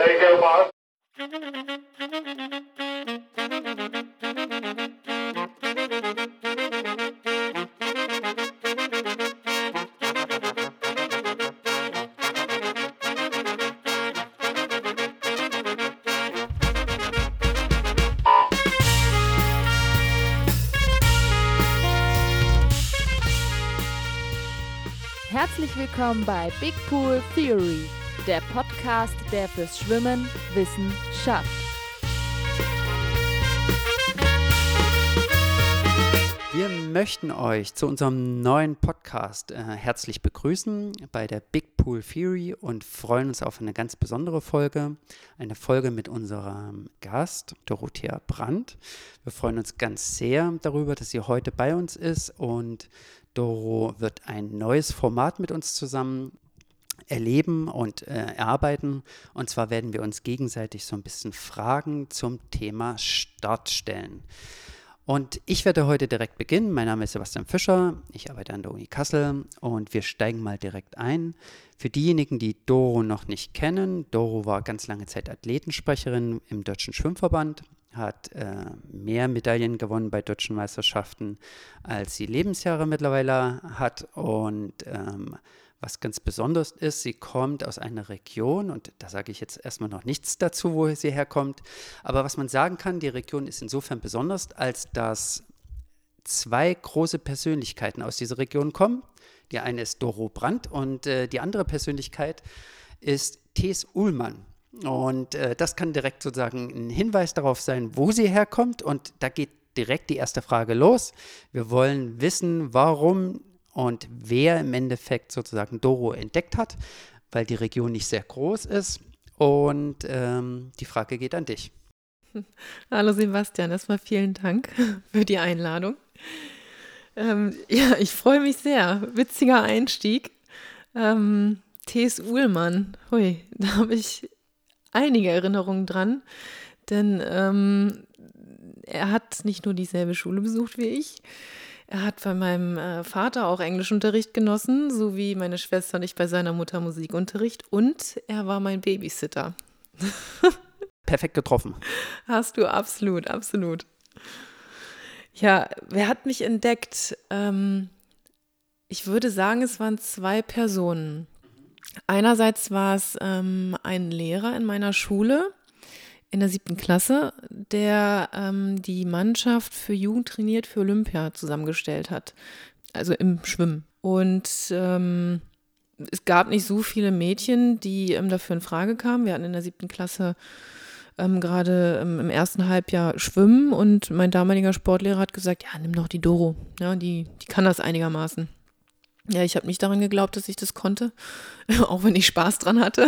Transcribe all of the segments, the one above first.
Take care, boss. Herzlich willkommen bei Big Pool Theory, der Podcast, der fürs Schwimmen Wissen schafft. Wir möchten euch zu unserem neuen Podcast äh, herzlich begrüßen bei der Big Pool Theory und freuen uns auf eine ganz besondere Folge. Eine Folge mit unserem Gast, Dorothea Brandt. Wir freuen uns ganz sehr darüber, dass sie heute bei uns ist und Doro wird ein neues Format mit uns zusammen erleben und äh, erarbeiten. Und zwar werden wir uns gegenseitig so ein bisschen Fragen zum Thema Start stellen. Und ich werde heute direkt beginnen. Mein Name ist Sebastian Fischer. Ich arbeite an der Uni Kassel und wir steigen mal direkt ein. Für diejenigen, die Doro noch nicht kennen, Doro war ganz lange Zeit Athletensprecherin im Deutschen Schwimmverband, hat äh, mehr Medaillen gewonnen bei deutschen Meisterschaften, als sie Lebensjahre mittlerweile hat. Und ähm, was ganz besonders ist, sie kommt aus einer Region, und da sage ich jetzt erstmal noch nichts dazu, wo sie herkommt. Aber was man sagen kann, die Region ist insofern besonders, als dass zwei große Persönlichkeiten aus dieser Region kommen. Die eine ist Doro Brandt und äh, die andere Persönlichkeit ist Thes Uhlmann. Und äh, das kann direkt sozusagen ein Hinweis darauf sein, wo sie herkommt. Und da geht direkt die erste Frage los. Wir wollen wissen, warum und wer im Endeffekt sozusagen Doro entdeckt hat, weil die Region nicht sehr groß ist. Und ähm, die Frage geht an dich. Hallo Sebastian, erstmal vielen Dank für die Einladung. Ähm, ja, ich freue mich sehr. Witziger Einstieg. Ähm, T.S. Uhlmann, hui, da habe ich einige Erinnerungen dran, denn ähm, er hat nicht nur dieselbe Schule besucht wie ich, er hat bei meinem äh, Vater auch Englischunterricht genossen, so wie meine Schwester und ich bei seiner Mutter Musikunterricht und er war mein Babysitter. Perfekt getroffen. Hast du absolut, absolut. Ja, wer hat mich entdeckt? Ähm, ich würde sagen, es waren zwei Personen. Einerseits war es ähm, ein Lehrer in meiner Schule in der siebten Klasse, der ähm, die Mannschaft für Jugend trainiert für Olympia zusammengestellt hat. Also im Schwimmen. Und ähm, es gab nicht so viele Mädchen, die ähm, dafür in Frage kamen. Wir hatten in der siebten Klasse ähm, gerade ähm, im ersten Halbjahr Schwimmen und mein damaliger Sportlehrer hat gesagt, ja, nimm doch die Doro. Ja, die, die kann das einigermaßen. Ja, ich habe nicht daran geglaubt, dass ich das konnte, auch wenn ich Spaß dran hatte.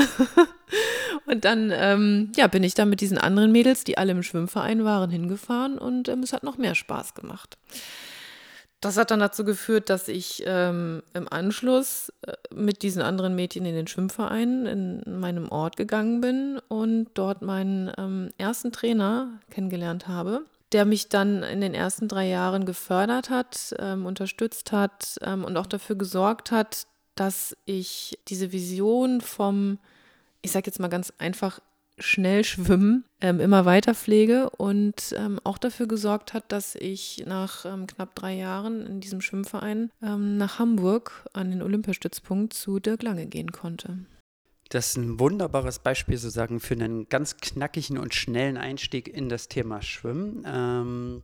und dann ähm, ja, bin ich da mit diesen anderen Mädels, die alle im Schwimmverein waren, hingefahren und ähm, es hat noch mehr Spaß gemacht. Das hat dann dazu geführt, dass ich ähm, im Anschluss äh, mit diesen anderen Mädchen in den Schwimmverein in meinem Ort gegangen bin und dort meinen ähm, ersten Trainer kennengelernt habe der mich dann in den ersten drei Jahren gefördert hat, ähm, unterstützt hat ähm, und auch dafür gesorgt hat, dass ich diese Vision vom, ich sage jetzt mal ganz einfach, schnell schwimmen ähm, immer weiter pflege und ähm, auch dafür gesorgt hat, dass ich nach ähm, knapp drei Jahren in diesem Schwimmverein ähm, nach Hamburg an den Olympiastützpunkt zu Dirk Lange gehen konnte. Das ist ein wunderbares Beispiel sozusagen für einen ganz knackigen und schnellen Einstieg in das Thema Schwimmen. Ähm,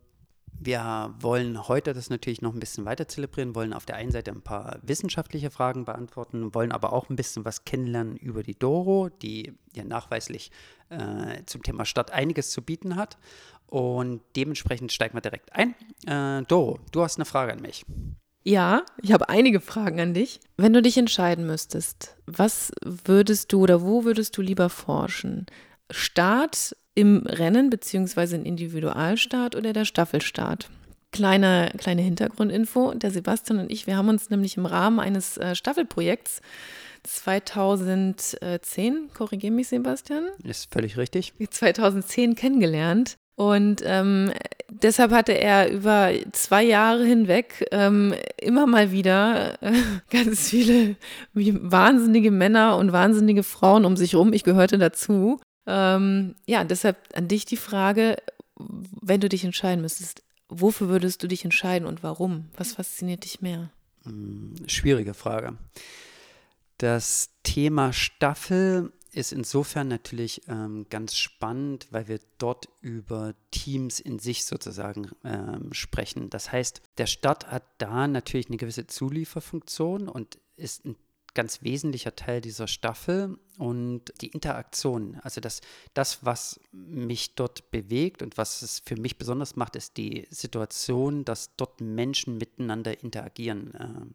wir wollen heute das natürlich noch ein bisschen weiter zelebrieren, wollen auf der einen Seite ein paar wissenschaftliche Fragen beantworten, wollen aber auch ein bisschen was kennenlernen über die Doro, die ja nachweislich äh, zum Thema Stadt einiges zu bieten hat. Und dementsprechend steigen wir direkt ein. Äh, Doro, du hast eine Frage an mich. Ja, ich habe einige Fragen an dich. Wenn du dich entscheiden müsstest, was würdest du oder wo würdest du lieber forschen? Start im Rennen beziehungsweise ein Individualstart oder der Staffelstart? Kleine, kleine Hintergrundinfo. Der Sebastian und ich, wir haben uns nämlich im Rahmen eines äh, Staffelprojekts 2010, korrigiere mich Sebastian. Ist völlig richtig. 2010 kennengelernt. Und ähm, deshalb hatte er über zwei Jahre hinweg ähm, immer mal wieder äh, ganz viele wahnsinnige Männer und wahnsinnige Frauen um sich rum. Ich gehörte dazu. Ähm, ja, deshalb an dich die Frage, wenn du dich entscheiden müsstest, wofür würdest du dich entscheiden und warum? Was fasziniert dich mehr? Hm, schwierige Frage. Das Thema Staffel ist insofern natürlich ähm, ganz spannend, weil wir dort über Teams in sich sozusagen ähm, sprechen. Das heißt, der Stadt hat da natürlich eine gewisse Zulieferfunktion und ist ein ganz wesentlicher Teil dieser Staffel und die Interaktion. Also das, das, was mich dort bewegt und was es für mich besonders macht, ist die Situation, dass dort Menschen miteinander interagieren. Ähm.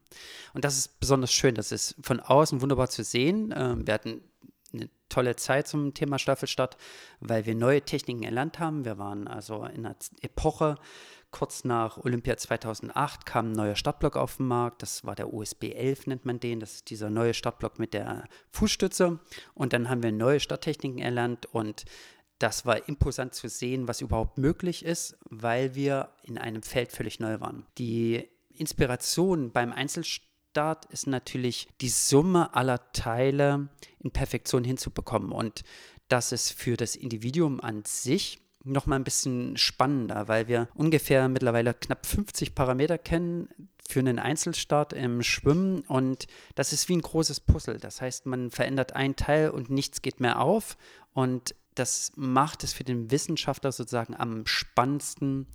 Und das ist besonders schön. Das ist von außen wunderbar zu sehen. Ähm, wir hatten eine tolle Zeit zum Thema Staffelstadt, weil wir neue Techniken erlernt haben. Wir waren also in einer Epoche, kurz nach Olympia 2008 kam ein neuer Stadtblock auf den Markt. Das war der USB 11, nennt man den. Das ist dieser neue Stadtblock mit der Fußstütze. Und dann haben wir neue Stadttechniken erlernt und das war imposant zu sehen, was überhaupt möglich ist, weil wir in einem Feld völlig neu waren. Die Inspiration beim Einzelstadtblock Start ist natürlich die Summe aller Teile in Perfektion hinzubekommen. Und das ist für das Individuum an sich noch mal ein bisschen spannender, weil wir ungefähr mittlerweile knapp 50 Parameter kennen für einen Einzelstart im Schwimmen und das ist wie ein großes Puzzle. Das heißt, man verändert ein Teil und nichts geht mehr auf und das macht es für den Wissenschaftler sozusagen am spannendsten,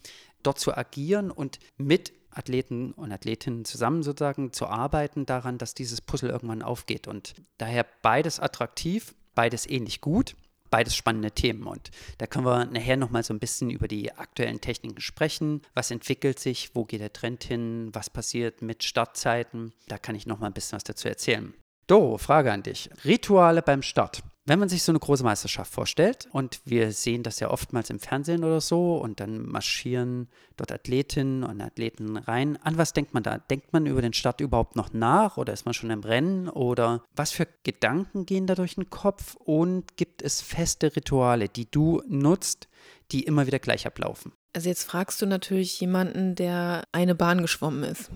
dort zu agieren und mit Athleten und Athletinnen zusammen sozusagen zu arbeiten daran, dass dieses Puzzle irgendwann aufgeht. Und daher beides attraktiv, beides ähnlich gut, beides spannende Themen. Und da können wir nachher nochmal so ein bisschen über die aktuellen Techniken sprechen. Was entwickelt sich? Wo geht der Trend hin? Was passiert mit Startzeiten? Da kann ich nochmal ein bisschen was dazu erzählen. Do, Frage an dich. Rituale beim Start. Wenn man sich so eine große Meisterschaft vorstellt und wir sehen das ja oftmals im Fernsehen oder so und dann marschieren dort Athletinnen und Athleten rein, an was denkt man da? Denkt man über den Start überhaupt noch nach oder ist man schon im Rennen oder was für Gedanken gehen da durch den Kopf und gibt es feste Rituale, die du nutzt, die immer wieder gleich ablaufen? Also jetzt fragst du natürlich jemanden, der eine Bahn geschwommen ist.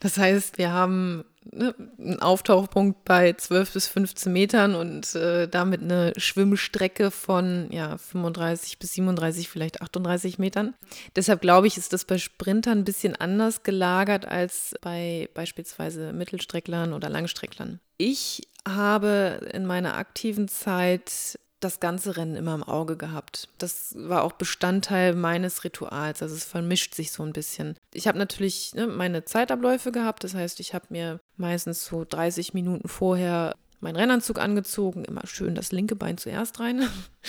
Das heißt, wir haben ne, einen Auftauchpunkt bei 12 bis 15 Metern und äh, damit eine Schwimmstrecke von ja, 35 bis 37, vielleicht 38 Metern. Deshalb glaube ich, ist das bei Sprintern ein bisschen anders gelagert als bei beispielsweise Mittelstrecklern oder Langstrecklern. Ich habe in meiner aktiven Zeit das ganze Rennen immer im Auge gehabt. Das war auch Bestandteil meines Rituals. Also es vermischt sich so ein bisschen. Ich habe natürlich ne, meine Zeitabläufe gehabt. Das heißt, ich habe mir meistens so 30 Minuten vorher meinen Rennanzug angezogen, immer schön das linke Bein zuerst rein.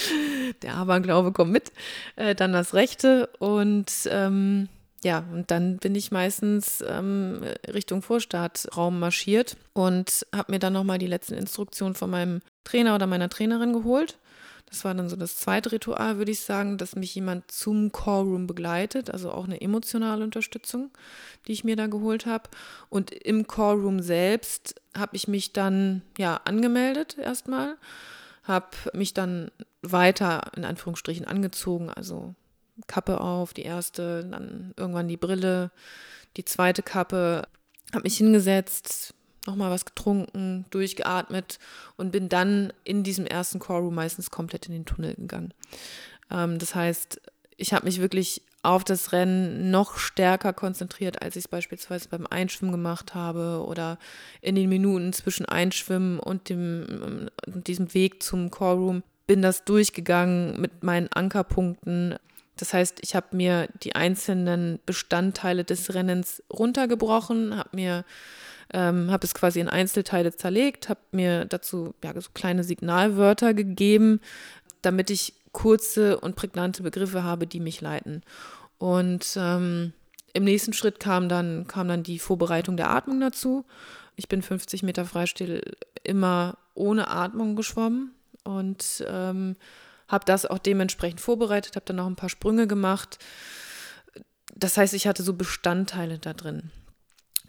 Der Aberglaube kommt mit, äh, dann das rechte und ähm, ja, und dann bin ich meistens ähm, Richtung Vorstartraum marschiert und habe mir dann nochmal die letzten Instruktionen von meinem Trainer oder meiner Trainerin geholt das war dann so das zweite Ritual, würde ich sagen, dass mich jemand zum Callroom begleitet, also auch eine emotionale Unterstützung, die ich mir da geholt habe. Und im Callroom selbst habe ich mich dann ja angemeldet erstmal, habe mich dann weiter in Anführungsstrichen angezogen, also Kappe auf, die erste, dann irgendwann die Brille, die zweite Kappe, habe mich hingesetzt, nochmal was getrunken, durchgeatmet und bin dann in diesem ersten Core-Room meistens komplett in den Tunnel gegangen. Ähm, das heißt, ich habe mich wirklich auf das Rennen noch stärker konzentriert, als ich es beispielsweise beim Einschwimmen gemacht habe oder in den Minuten zwischen Einschwimmen und dem, diesem Weg zum Core-Room. Bin das durchgegangen mit meinen Ankerpunkten. Das heißt, ich habe mir die einzelnen Bestandteile des Rennens runtergebrochen, habe mir ähm, habe es quasi in Einzelteile zerlegt, habe mir dazu ja, so kleine Signalwörter gegeben, damit ich kurze und prägnante Begriffe habe, die mich leiten. Und ähm, im nächsten Schritt kam dann, kam dann die Vorbereitung der Atmung dazu. Ich bin 50 Meter Freistil immer ohne Atmung geschwommen und ähm, habe das auch dementsprechend vorbereitet, habe dann noch ein paar Sprünge gemacht. Das heißt, ich hatte so Bestandteile da drin.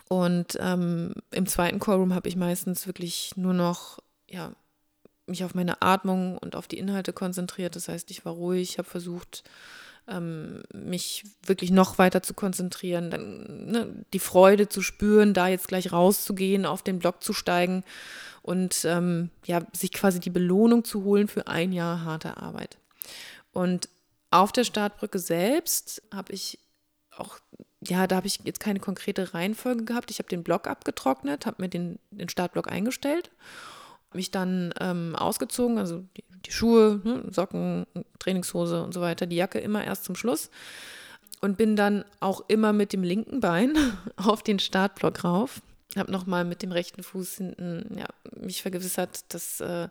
Und ähm, im zweiten Callroom habe ich meistens wirklich nur noch, ja, mich auf meine Atmung und auf die Inhalte konzentriert. Das heißt, ich war ruhig, habe versucht, ähm, mich wirklich noch weiter zu konzentrieren, dann ne, die Freude zu spüren, da jetzt gleich rauszugehen, auf den Block zu steigen und ähm, ja, sich quasi die Belohnung zu holen für ein Jahr harte Arbeit. Und auf der Startbrücke selbst habe ich auch, ja, da habe ich jetzt keine konkrete Reihenfolge gehabt. Ich habe den Block abgetrocknet, habe mir den, den Startblock eingestellt, mich dann ähm, ausgezogen, also die, die Schuhe, ne, Socken, Trainingshose und so weiter, die Jacke immer erst zum Schluss und bin dann auch immer mit dem linken Bein auf den Startblock rauf. Habe nochmal mit dem rechten Fuß hinten ja, mich vergewissert, dass, äh,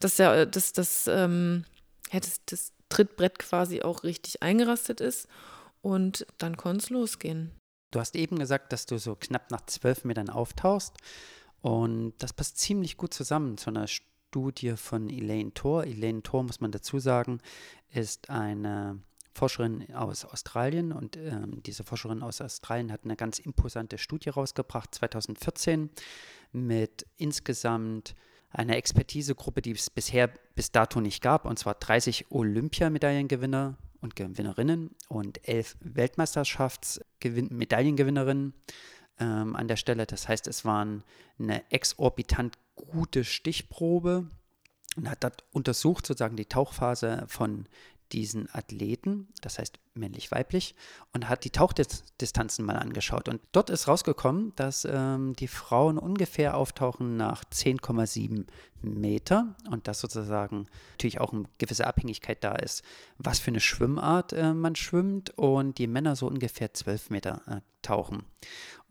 dass, der, dass, dass, ähm, ja, das, das Trittbrett quasi auch richtig eingerastet ist. Und dann konnte es losgehen. Du hast eben gesagt, dass du so knapp nach zwölf Metern auftauchst. Und das passt ziemlich gut zusammen zu einer Studie von Elaine Thor. Elaine Thor, muss man dazu sagen, ist eine Forscherin aus Australien und ähm, diese Forscherin aus Australien hat eine ganz imposante Studie rausgebracht, 2014, mit insgesamt einer Expertisegruppe, die es bisher bis dato nicht gab, und zwar 30 Olympiamedaillengewinner und Gewinnerinnen und elf Weltmeisterschaftsmedaillengewinnerinnen ähm, an der Stelle. Das heißt, es waren eine exorbitant gute Stichprobe und hat dort untersucht sozusagen die Tauchphase von diesen Athleten, das heißt männlich-weiblich, und hat die Tauchdistanzen mal angeschaut. Und dort ist rausgekommen, dass ähm, die Frauen ungefähr auftauchen nach 10,7 Meter und dass sozusagen natürlich auch eine gewisse Abhängigkeit da ist, was für eine Schwimmart äh, man schwimmt und die Männer so ungefähr 12 Meter äh, tauchen.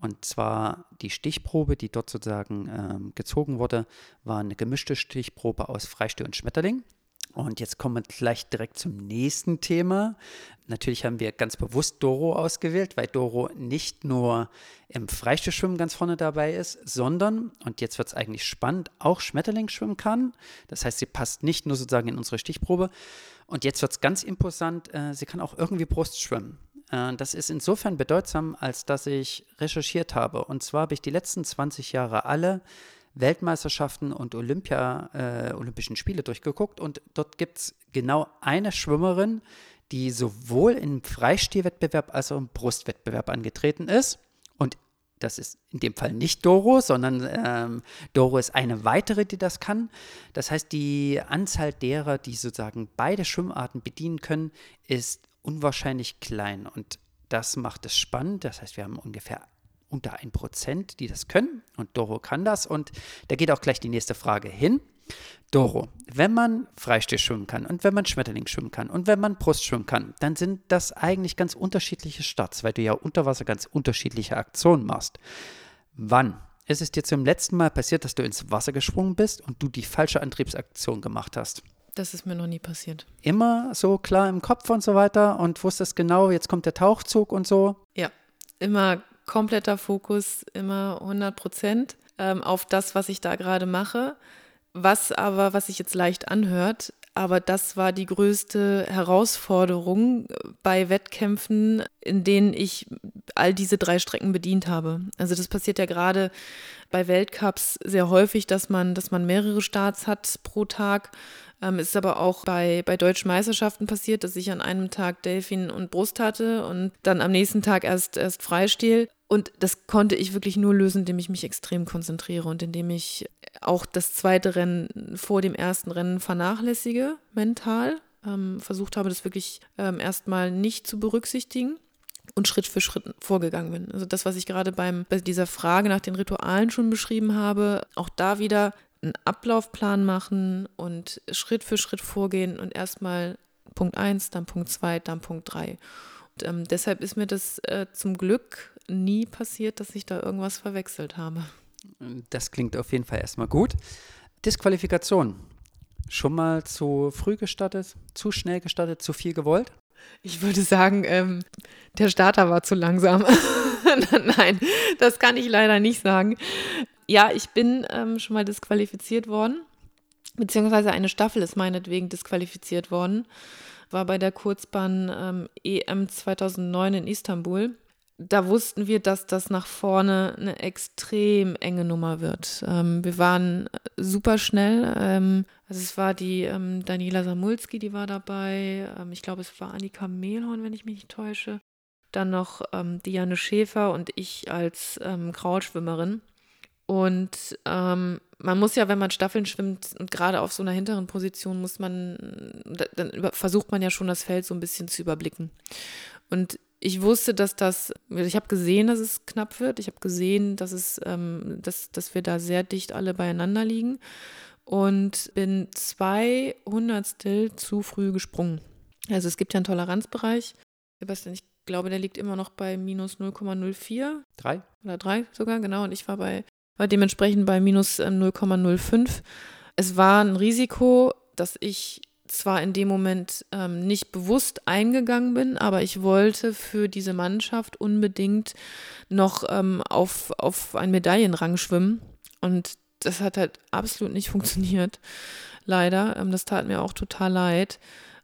Und zwar die Stichprobe, die dort sozusagen ähm, gezogen wurde, war eine gemischte Stichprobe aus Freistil und Schmetterling. Und jetzt kommen wir gleich direkt zum nächsten Thema. Natürlich haben wir ganz bewusst Doro ausgewählt, weil Doro nicht nur im Freistilschwimmen ganz vorne dabei ist, sondern, und jetzt wird es eigentlich spannend, auch Schmetterling schwimmen kann. Das heißt, sie passt nicht nur sozusagen in unsere Stichprobe. Und jetzt wird es ganz imposant, äh, sie kann auch irgendwie Brust schwimmen. Äh, das ist insofern bedeutsam, als dass ich recherchiert habe. Und zwar habe ich die letzten 20 Jahre alle Weltmeisterschaften und Olympia, äh, Olympischen Spiele durchgeguckt und dort gibt es genau eine Schwimmerin, die sowohl im Freistilwettbewerb als auch im Brustwettbewerb angetreten ist. Und das ist in dem Fall nicht Doro, sondern ähm, Doro ist eine weitere, die das kann. Das heißt, die Anzahl derer, die sozusagen beide Schwimmarten bedienen können, ist unwahrscheinlich klein. Und das macht es spannend. Das heißt, wir haben ungefähr unter 1%, die das können. Und Doro kann das. Und da geht auch gleich die nächste Frage hin. Doro, wenn man Freistil schwimmen kann und wenn man Schmetterling schwimmen kann und wenn man Brust schwimmen kann, dann sind das eigentlich ganz unterschiedliche Starts, weil du ja unter Wasser ganz unterschiedliche Aktionen machst. Wann? Ist es dir zum letzten Mal passiert, dass du ins Wasser gesprungen bist und du die falsche Antriebsaktion gemacht hast? Das ist mir noch nie passiert. Immer so klar im Kopf und so weiter und wusstest genau, jetzt kommt der Tauchzug und so? Ja, immer kompletter Fokus, immer 100 Prozent ähm, auf das, was ich da gerade mache. Was aber, was sich jetzt leicht anhört, aber das war die größte Herausforderung bei Wettkämpfen, in denen ich all diese drei Strecken bedient habe. Also das passiert ja gerade bei Weltcups sehr häufig, dass man, dass man mehrere Starts hat pro Tag. Ähm, ist aber auch bei, bei deutschen Meisterschaften passiert, dass ich an einem Tag Delfin und Brust hatte und dann am nächsten Tag erst, erst Freistil. Und das konnte ich wirklich nur lösen, indem ich mich extrem konzentriere und indem ich auch das zweite Rennen vor dem ersten Rennen vernachlässige, mental. Ähm, versucht habe, das wirklich ähm, erstmal nicht zu berücksichtigen und Schritt für Schritt vorgegangen bin. Also das, was ich gerade beim, bei dieser Frage nach den Ritualen schon beschrieben habe, auch da wieder einen Ablaufplan machen und Schritt für Schritt vorgehen und erstmal Punkt 1, dann Punkt 2, dann Punkt 3. Und, ähm, deshalb ist mir das äh, zum Glück nie passiert, dass ich da irgendwas verwechselt habe. Das klingt auf jeden Fall erstmal gut. Disqualifikation. Schon mal zu früh gestartet, zu schnell gestartet, zu viel gewollt? Ich würde sagen, ähm, der Starter war zu langsam. Nein, das kann ich leider nicht sagen. Ja, ich bin ähm, schon mal disqualifiziert worden, beziehungsweise eine Staffel ist meinetwegen disqualifiziert worden. War bei der Kurzbahn ähm, EM 2009 in Istanbul da wussten wir, dass das nach vorne eine extrem enge Nummer wird. Ähm, wir waren super schnell. Ähm, also es war die ähm, Daniela Samulski, die war dabei. Ähm, ich glaube, es war Annika Mehlhorn, wenn ich mich nicht täusche. Dann noch ähm, Diane Schäfer und ich als ähm, Kraulschwimmerin. Und ähm, man muss ja, wenn man Staffeln schwimmt und gerade auf so einer hinteren Position muss man, dann versucht man ja schon das Feld so ein bisschen zu überblicken. Und ich wusste, dass das, ich habe gesehen, dass es knapp wird. Ich habe gesehen, dass es, ähm, dass, dass wir da sehr dicht alle beieinander liegen und bin zwei Hundertstel zu früh gesprungen. Also es gibt ja einen Toleranzbereich. Sebastian, ich glaube, der liegt immer noch bei minus 0,04. Drei? Oder drei sogar, genau. Und ich war bei, dementsprechend bei minus 0,05. Ähm, es war ein Risiko, dass ich zwar in dem Moment ähm, nicht bewusst eingegangen bin, aber ich wollte für diese Mannschaft unbedingt noch ähm, auf, auf einen Medaillenrang schwimmen. Und das hat halt absolut nicht funktioniert, leider. Ähm, das tat mir auch total leid.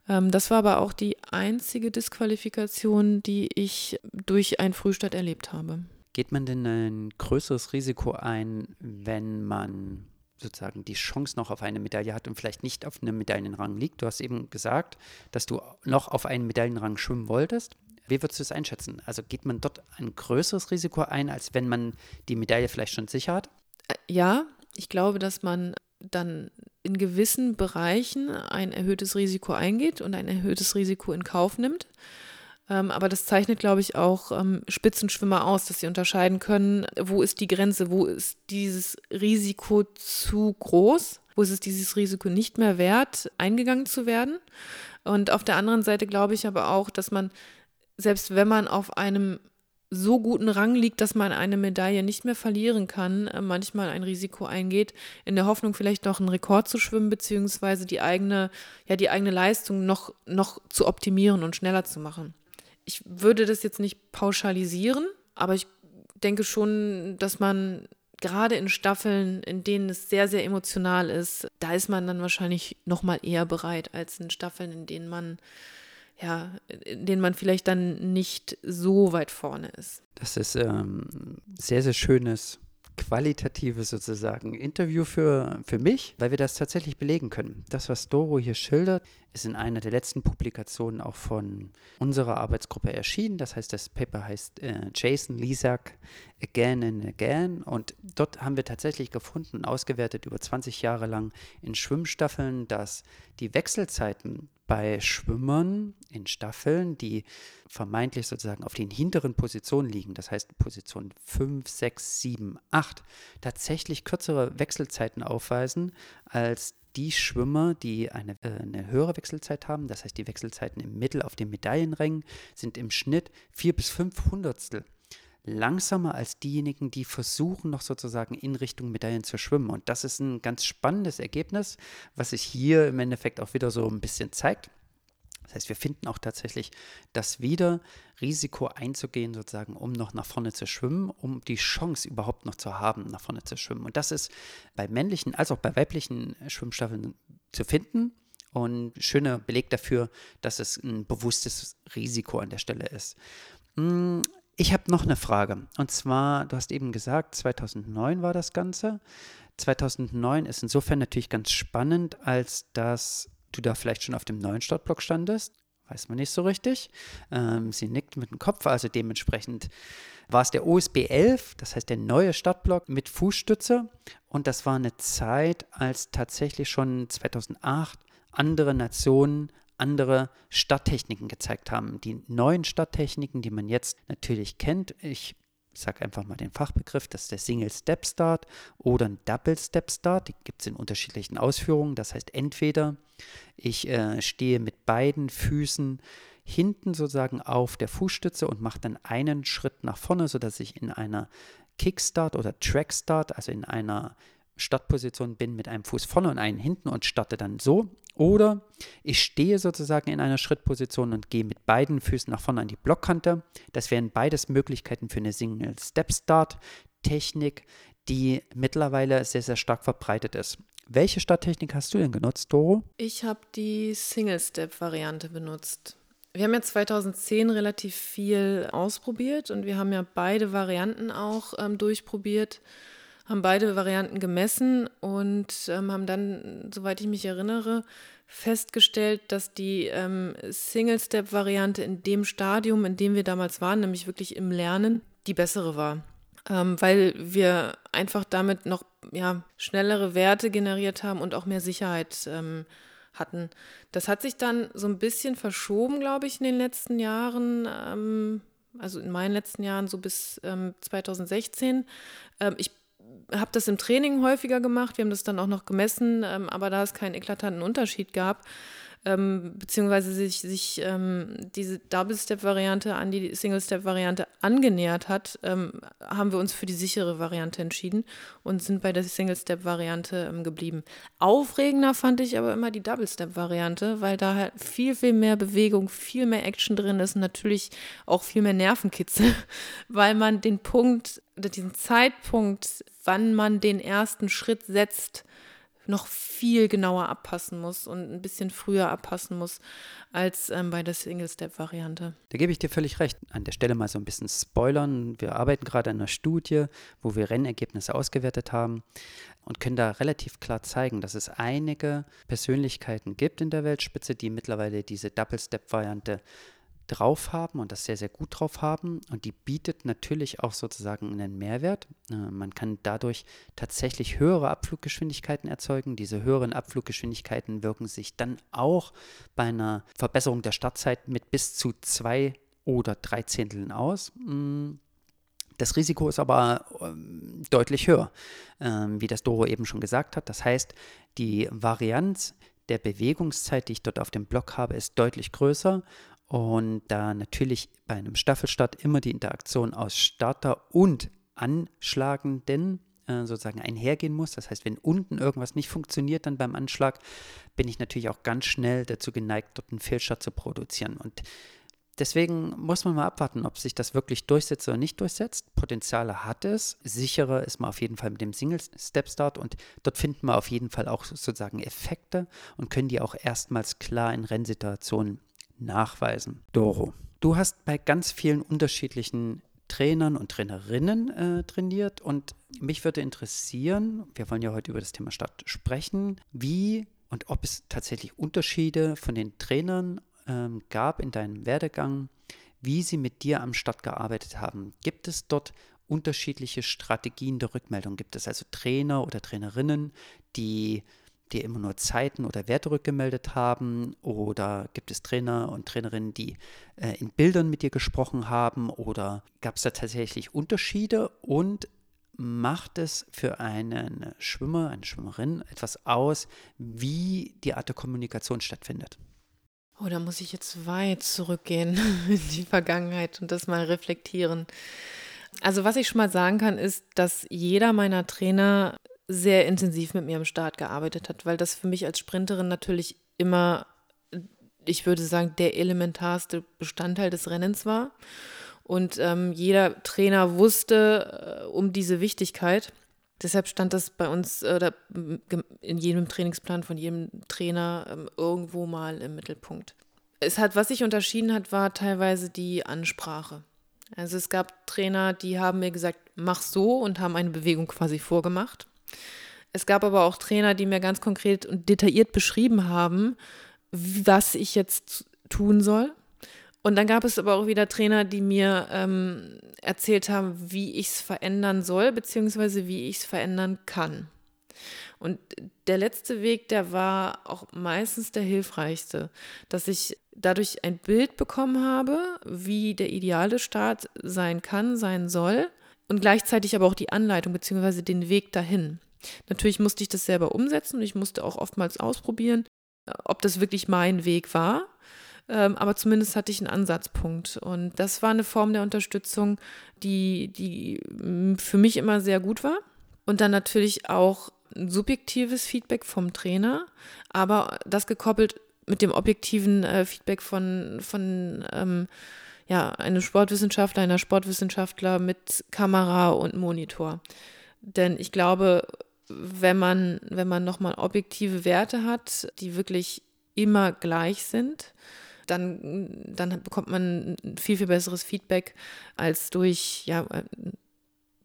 Ähm, das war aber auch die einzige Disqualifikation, die ich durch ein Frühstart erlebt habe. Geht man denn ein größeres Risiko ein, wenn man sozusagen die Chance noch auf eine Medaille hat und vielleicht nicht auf einem Medaillenrang liegt. Du hast eben gesagt, dass du noch auf einen Medaillenrang schwimmen wolltest. Wie würdest du es einschätzen? Also geht man dort ein größeres Risiko ein, als wenn man die Medaille vielleicht schon sicher hat? Äh, ja, ich glaube, dass man dann in gewissen Bereichen ein erhöhtes Risiko eingeht und ein erhöhtes Risiko in Kauf nimmt. Ähm, aber das zeichnet, glaube ich, auch ähm, Spitzenschwimmer aus, dass sie unterscheiden können, wo ist die Grenze, wo ist dieses Risiko zu groß, wo ist es dieses Risiko nicht mehr wert, eingegangen zu werden. Und auf der anderen Seite glaube ich aber auch, dass man, selbst wenn man auf einem so guten Rang liegt, dass man eine Medaille nicht mehr verlieren kann, äh, manchmal ein Risiko eingeht, in der Hoffnung vielleicht noch einen Rekord zu schwimmen, beziehungsweise die eigene, ja, die eigene Leistung noch, noch zu optimieren und schneller zu machen ich würde das jetzt nicht pauschalisieren, aber ich denke schon, dass man gerade in Staffeln, in denen es sehr, sehr emotional ist, da ist man dann wahrscheinlich noch mal eher bereit als in Staffeln, in denen man ja, in denen man vielleicht dann nicht so weit vorne ist. Das ist ähm, sehr, sehr schönes qualitatives sozusagen Interview für, für mich, weil wir das tatsächlich belegen können. Das, was Doro hier schildert, ist in einer der letzten Publikationen auch von unserer Arbeitsgruppe erschienen. Das heißt, das Paper heißt äh, Jason Lisak Again and Again. Und dort haben wir tatsächlich gefunden und ausgewertet über 20 Jahre lang in Schwimmstaffeln, dass die Wechselzeiten bei Schwimmern in Staffeln, die vermeintlich sozusagen auf den hinteren Positionen liegen, das heißt Position 5, 6, 7, 8, tatsächlich kürzere Wechselzeiten aufweisen als die Schwimmer, die eine, äh, eine, höhere Wechselzeit haben, das heißt die Wechselzeiten im Mittel auf den Medaillenrängen sind im Schnitt 4 bis 5 Hundertstel langsamer als diejenigen, die versuchen, noch sozusagen in Richtung Medaillen zu schwimmen. Und das ist ein ganz spannendes Ergebnis, was sich hier im Endeffekt auch wieder so ein bisschen zeigt. Das heißt, wir finden auch tatsächlich das wieder, Risiko einzugehen, sozusagen, um noch nach vorne zu schwimmen, um die Chance überhaupt noch zu haben, nach vorne zu schwimmen. Und das ist bei männlichen als auch bei weiblichen Schwimmstaffeln zu finden. Und schöner Beleg dafür, dass es ein bewusstes Risiko an der Stelle ist. Ich habe noch eine Frage. Und zwar, du hast eben gesagt, 2009 war das Ganze. 2009 ist insofern natürlich ganz spannend, als dass du da vielleicht schon auf dem neuen Startblock standest. Weiß man nicht so richtig. Ähm, sie nickt mit dem Kopf, also dementsprechend war es der OSB 11, das heißt der neue Startblock mit Fußstütze. Und das war eine Zeit, als tatsächlich schon 2008 andere Nationen andere Starttechniken gezeigt haben. Die neuen Starttechniken, die man jetzt natürlich kennt, ich sage einfach mal den Fachbegriff, das ist der Single Step Start oder ein Double Step Start. Die gibt es in unterschiedlichen Ausführungen. Das heißt, entweder ich äh, stehe mit beiden Füßen hinten sozusagen auf der Fußstütze und mache dann einen Schritt nach vorne, sodass ich in einer Kickstart oder Trackstart, also in einer Startposition bin mit einem Fuß vorne und einen hinten und starte dann so. Oder ich stehe sozusagen in einer Schrittposition und gehe mit beiden Füßen nach vorne an die Blockkante. Das wären beides Möglichkeiten für eine Single Step Start Technik, die mittlerweile sehr, sehr stark verbreitet ist. Welche Starttechnik hast du denn genutzt, Doro? Ich habe die Single Step Variante benutzt. Wir haben ja 2010 relativ viel ausprobiert und wir haben ja beide Varianten auch ähm, durchprobiert, haben beide Varianten gemessen und ähm, haben dann, soweit ich mich erinnere, festgestellt, dass die ähm, Single-Step-Variante in dem Stadium, in dem wir damals waren, nämlich wirklich im Lernen, die bessere war. Ähm, weil wir einfach damit noch ja, schnellere Werte generiert haben und auch mehr Sicherheit ähm, hatten. Das hat sich dann so ein bisschen verschoben, glaube ich, in den letzten Jahren. Ähm, also in meinen letzten Jahren, so bis 2016. Ähm, ähm, ich habe das im Training häufiger gemacht. Wir haben das dann auch noch gemessen, ähm, aber da es keinen eklatanten Unterschied gab, ähm, beziehungsweise sich, sich ähm, diese Double-Step-Variante an die Single-Step-Variante angenähert hat, ähm, haben wir uns für die sichere Variante entschieden und sind bei der Single-Step-Variante ähm, geblieben. Aufregender fand ich aber immer die Double-Step-Variante, weil da halt viel, viel mehr Bewegung, viel mehr Action drin ist und natürlich auch viel mehr Nervenkitzel, weil man den Punkt diesen Zeitpunkt, wann man den ersten Schritt setzt, noch viel genauer abpassen muss und ein bisschen früher abpassen muss als ähm, bei der Single-Step-Variante. Da gebe ich dir völlig recht. An der Stelle mal so ein bisschen spoilern. Wir arbeiten gerade an einer Studie, wo wir Rennergebnisse ausgewertet haben und können da relativ klar zeigen, dass es einige Persönlichkeiten gibt in der Weltspitze, die mittlerweile diese Double-Step-Variante drauf haben und das sehr, sehr gut drauf haben. Und die bietet natürlich auch sozusagen einen Mehrwert. Äh, man kann dadurch tatsächlich höhere Abfluggeschwindigkeiten erzeugen. Diese höheren Abfluggeschwindigkeiten wirken sich dann auch bei einer Verbesserung der Startzeit mit bis zu zwei oder drei Zehnteln aus. Mm, das Risiko ist aber ähm, deutlich höher, ähm, wie das Doro eben schon gesagt hat. Das heißt, die Varianz der Bewegungszeit, die ich dort auf dem Block habe, ist deutlich größer und da natürlich bei einem Staffelstart immer die Interaktion aus Starter und Anschlagenden äh, sozusagen einhergehen muss. Das heißt, wenn unten irgendwas nicht funktioniert dann beim Anschlag, bin ich natürlich auch ganz schnell dazu geneigt, dort einen Fehlstart zu produzieren. Und deswegen muss man mal abwarten, ob sich das wirklich durchsetzt oder nicht durchsetzt. Potenziale hat es. Sicherer ist man auf jeden Fall mit dem Single-Step-Start und dort finden wir auf jeden Fall auch sozusagen Effekte und können die auch erstmals klar in Rennsituationen nachweisen. Doro, du hast bei ganz vielen unterschiedlichen Trainern und Trainerinnen äh, trainiert und mich würde interessieren, wir wollen ja heute über das Thema Start sprechen, wie und ob es tatsächlich Unterschiede von den Trainern ähm, gab in deinem Werdegang, wie sie mit dir am Start gearbeitet haben. Gibt es dort unterschiedliche Strategien der Rückmeldung? Gibt es also Trainer oder Trainerinnen, die die immer nur Zeiten oder Werte rückgemeldet haben? Oder gibt es Trainer und Trainerinnen, die äh, in Bildern mit dir gesprochen haben? Oder gab es da tatsächlich Unterschiede? Und macht es für einen Schwimmer, eine Schwimmerin etwas aus, wie die Art der Kommunikation stattfindet? Oh, da muss ich jetzt weit zurückgehen in die Vergangenheit und das mal reflektieren. Also was ich schon mal sagen kann, ist, dass jeder meiner Trainer sehr intensiv mit mir am Start gearbeitet hat, weil das für mich als Sprinterin natürlich immer, ich würde sagen, der elementarste Bestandteil des Rennens war. Und ähm, jeder Trainer wusste äh, um diese Wichtigkeit. Deshalb stand das bei uns äh, in jedem Trainingsplan von jedem Trainer äh, irgendwo mal im Mittelpunkt. Es hat, was sich unterschieden hat, war teilweise die Ansprache. Also es gab Trainer, die haben mir gesagt, mach so und haben eine Bewegung quasi vorgemacht. Es gab aber auch Trainer, die mir ganz konkret und detailliert beschrieben haben, was ich jetzt tun soll. Und dann gab es aber auch wieder Trainer, die mir ähm, erzählt haben, wie ich es verändern soll, beziehungsweise wie ich es verändern kann. Und der letzte Weg, der war auch meistens der hilfreichste, dass ich dadurch ein Bild bekommen habe, wie der ideale Start sein kann, sein soll und gleichzeitig aber auch die Anleitung bzw. den Weg dahin. Natürlich musste ich das selber umsetzen und ich musste auch oftmals ausprobieren, ob das wirklich mein Weg war. Ähm, aber zumindest hatte ich einen Ansatzpunkt. Und das war eine Form der Unterstützung, die, die mm, für mich immer sehr gut war. Und dann natürlich auch ein subjektives Feedback vom Trainer, aber das gekoppelt mit dem objektiven äh, Feedback von, von ähm, ja, einem Sportwissenschaftler, einer Sportwissenschaftler mit Kamera und Monitor. Denn ich glaube, wenn man, wenn man nochmal objektive Werte hat, die wirklich immer gleich sind, dann, dann bekommt man viel, viel besseres Feedback als durch, ja, äh,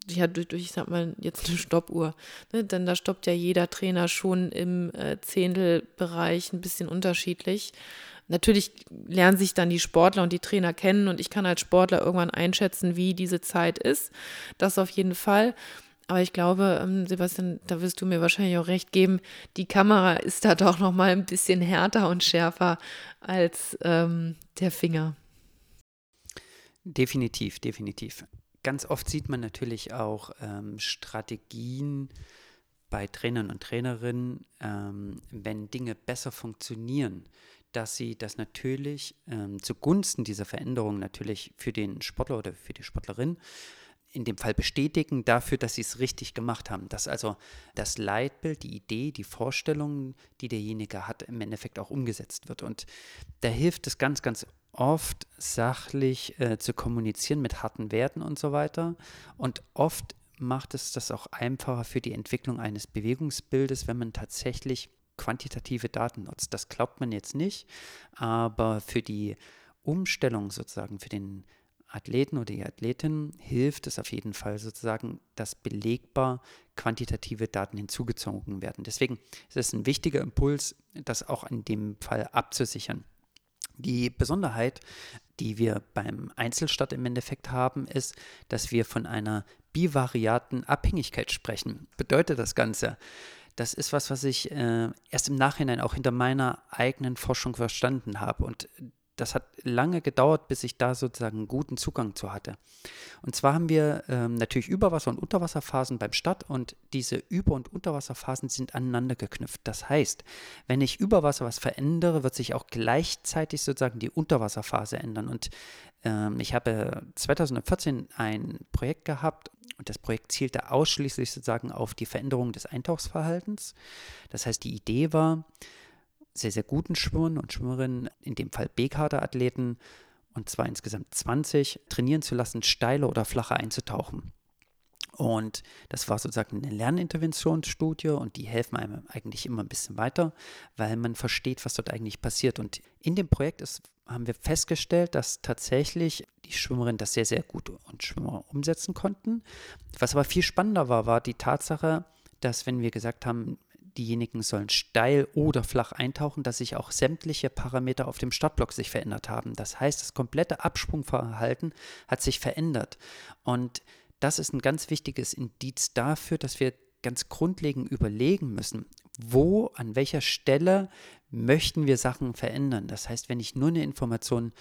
ja, durch, durch, ich sag mal, jetzt eine Stoppuhr. Ne? Denn da stoppt ja jeder Trainer schon im äh, Zehntelbereich ein bisschen unterschiedlich. Natürlich lernen sich dann die Sportler und die Trainer kennen und ich kann als Sportler irgendwann einschätzen, wie diese Zeit ist. Das auf jeden Fall. Aber ich glaube, ähm, Sebastian, da wirst du mir wahrscheinlich auch recht geben, die Kamera ist da doch noch mal ein bisschen härter und schärfer als ähm, der Finger. Definitiv, definitiv. Ganz oft sieht man natürlich auch ähm, Strategien bei Trainern und Trainerinnen, ähm, wenn Dinge besser funktionieren, dass sie das natürlich ähm, zugunsten dieser Veränderung natürlich für den Sportler oder für die Sportlerin in dem Fall bestätigen dafür, dass sie es richtig gemacht haben. Dass also das Leitbild, die Idee, die Vorstellung, die derjenige hat, im Endeffekt auch umgesetzt wird. Und da hilft es ganz, ganz oft, sachlich äh, zu kommunizieren mit harten Werten und so weiter. Und oft macht es das auch einfacher für die Entwicklung eines Bewegungsbildes, wenn man tatsächlich quantitative Daten nutzt. Das glaubt man jetzt nicht, aber für die Umstellung sozusagen, für den Athleten oder die Athletin hilft es auf jeden Fall sozusagen, dass belegbar quantitative Daten hinzugezogen werden. Deswegen ist es ein wichtiger Impuls, das auch in dem Fall abzusichern. Die Besonderheit, die wir beim Einzelstadt im Endeffekt haben, ist, dass wir von einer bivariaten Abhängigkeit sprechen. Bedeutet das Ganze? Das ist was, was ich äh, erst im Nachhinein auch hinter meiner eigenen Forschung verstanden habe. Und das hat lange gedauert, bis ich da sozusagen einen guten Zugang zu hatte. Und zwar haben wir ähm, natürlich Überwasser- und Unterwasserphasen beim Start und diese Über- und Unterwasserphasen sind aneinander geknüpft. Das heißt, wenn ich über Wasser was verändere, wird sich auch gleichzeitig sozusagen die Unterwasserphase ändern. Und ich habe 2014 ein Projekt gehabt und das Projekt zielte ausschließlich sozusagen auf die Veränderung des Eintauchsverhaltens. Das heißt, die Idee war, sehr, sehr guten Schwimmern und Schwimmerinnen, in dem Fall B-Kader-Athleten, und zwar insgesamt 20, trainieren zu lassen, steile oder flache einzutauchen. Und das war sozusagen eine Lerninterventionsstudie und die helfen einem eigentlich immer ein bisschen weiter, weil man versteht, was dort eigentlich passiert. Und in dem Projekt ist, haben wir festgestellt, dass tatsächlich die Schwimmerinnen das sehr, sehr gut und Schwimmer umsetzen konnten. Was aber viel spannender war, war die Tatsache, dass wenn wir gesagt haben, diejenigen sollen steil oder flach eintauchen, dass sich auch sämtliche Parameter auf dem Startblock sich verändert haben. Das heißt, das komplette Absprungverhalten hat sich verändert. Und das ist ein ganz wichtiges Indiz dafür, dass wir ganz grundlegend überlegen müssen, wo, an welcher Stelle möchten wir Sachen verändern. Das heißt, wenn ich nur eine Information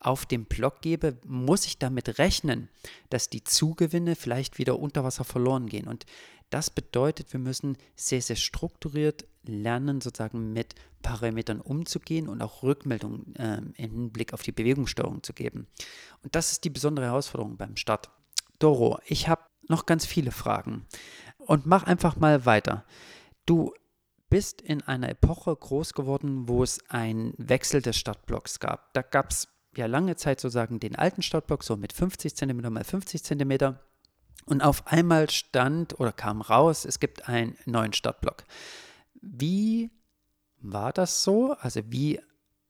auf dem Block gebe, muss ich damit rechnen, dass die Zugewinne vielleicht wieder unter Wasser verloren gehen. Und das bedeutet, wir müssen sehr, sehr strukturiert lernen, sozusagen mit Parametern umzugehen und auch Rückmeldungen äh, im Hinblick auf die Bewegungssteuerung zu geben. Und das ist die besondere Herausforderung beim Start. Doro, ich habe noch ganz viele Fragen und mach einfach mal weiter. Du bist in einer Epoche groß geworden, wo es einen Wechsel des Startblocks gab. Da gab es ja lange Zeit sozusagen den alten Startblock, so mit 50 cm mal 50 cm. Und auf einmal stand oder kam raus, es gibt einen neuen Startblock. Wie war das so? Also wie,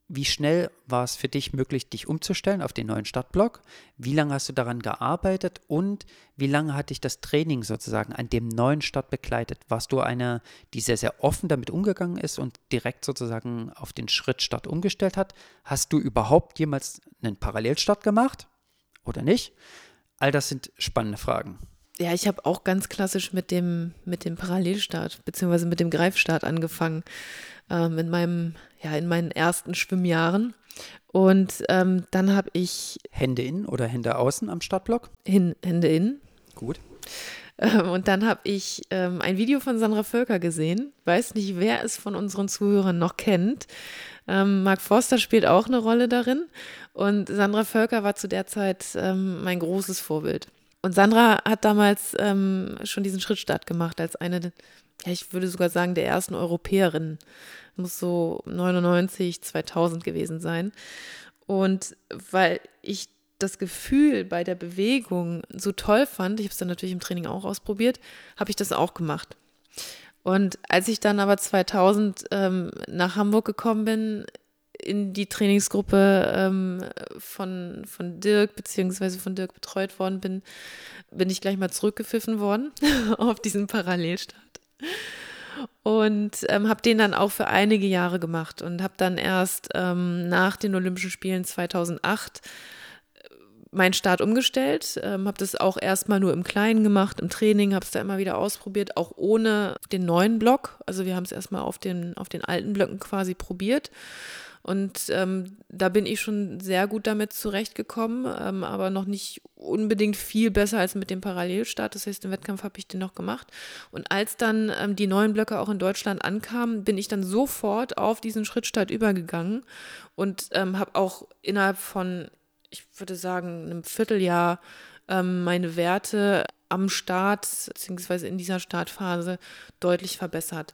wie schnell war es für dich möglich, dich umzustellen auf den neuen Startblock? Wie lange hast du daran gearbeitet und wie lange hat dich das Training sozusagen an dem neuen Start begleitet? Warst du einer, die sehr, sehr offen damit umgegangen ist und direkt sozusagen auf den Schritt Start umgestellt hat? Hast du überhaupt jemals einen Parallelstart gemacht oder nicht? All das sind spannende Fragen. Ja, ich habe auch ganz klassisch mit dem, mit dem Parallelstart beziehungsweise mit dem Greifstart angefangen ähm, in meinem, ja, in meinen ersten Schwimmjahren. Und ähm, dann habe ich Hände innen oder Hände außen am Startblock? Hin, Hände innen. Gut. Ähm, und dann habe ich ähm, ein Video von Sandra Völker gesehen. Weiß nicht, wer es von unseren Zuhörern noch kennt. Ähm, Mark Forster spielt auch eine Rolle darin. Und Sandra Völker war zu der Zeit ähm, mein großes Vorbild. Und Sandra hat damals ähm, schon diesen Schrittstart gemacht als eine, ja, ich würde sogar sagen, der ersten Europäerinnen. Muss so 99, 2000 gewesen sein. Und weil ich das Gefühl bei der Bewegung so toll fand, ich habe es dann natürlich im Training auch ausprobiert, habe ich das auch gemacht. Und als ich dann aber 2000 ähm, nach Hamburg gekommen bin, in die Trainingsgruppe ähm, von, von Dirk beziehungsweise von Dirk betreut worden bin, bin ich gleich mal zurückgepfiffen worden auf diesen Parallelstart. Und ähm, habe den dann auch für einige Jahre gemacht und habe dann erst ähm, nach den Olympischen Spielen 2008 meinen Start umgestellt, ähm, habe das auch erstmal nur im Kleinen gemacht, im Training, habe es da immer wieder ausprobiert, auch ohne den neuen Block. Also wir haben es erstmal auf den, auf den alten Blöcken quasi probiert. Und ähm, da bin ich schon sehr gut damit zurechtgekommen, ähm, aber noch nicht unbedingt viel besser als mit dem Parallelstart. Das heißt, im Wettkampf habe ich den noch gemacht. Und als dann ähm, die neuen Blöcke auch in Deutschland ankamen, bin ich dann sofort auf diesen Schrittstart übergegangen und ähm, habe auch innerhalb von ich würde sagen, einem Vierteljahr ähm, meine Werte am Start beziehungsweise in dieser Startphase deutlich verbessert.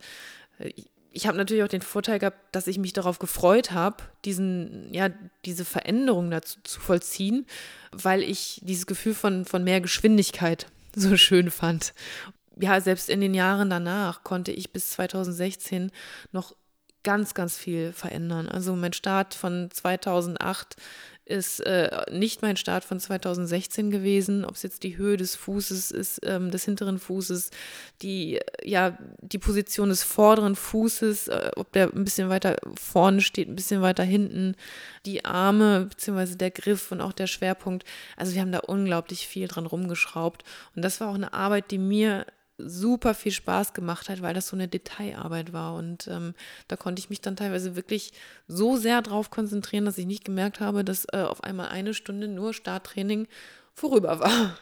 Ich habe natürlich auch den Vorteil gehabt, dass ich mich darauf gefreut habe, diesen, ja, diese Veränderung dazu zu vollziehen, weil ich dieses Gefühl von, von mehr Geschwindigkeit so schön fand. Ja, selbst in den Jahren danach konnte ich bis 2016 noch ganz, ganz viel verändern. Also mein Start von 2008 ist äh, nicht mein Start von 2016 gewesen, ob es jetzt die Höhe des Fußes ist, ähm, des hinteren Fußes, die, ja, die Position des vorderen Fußes, äh, ob der ein bisschen weiter vorne steht, ein bisschen weiter hinten, die Arme, beziehungsweise der Griff und auch der Schwerpunkt. Also wir haben da unglaublich viel dran rumgeschraubt. Und das war auch eine Arbeit, die mir super viel Spaß gemacht hat, weil das so eine Detailarbeit war. Und ähm, da konnte ich mich dann teilweise wirklich so sehr drauf konzentrieren, dass ich nicht gemerkt habe, dass äh, auf einmal eine Stunde nur Starttraining vorüber war.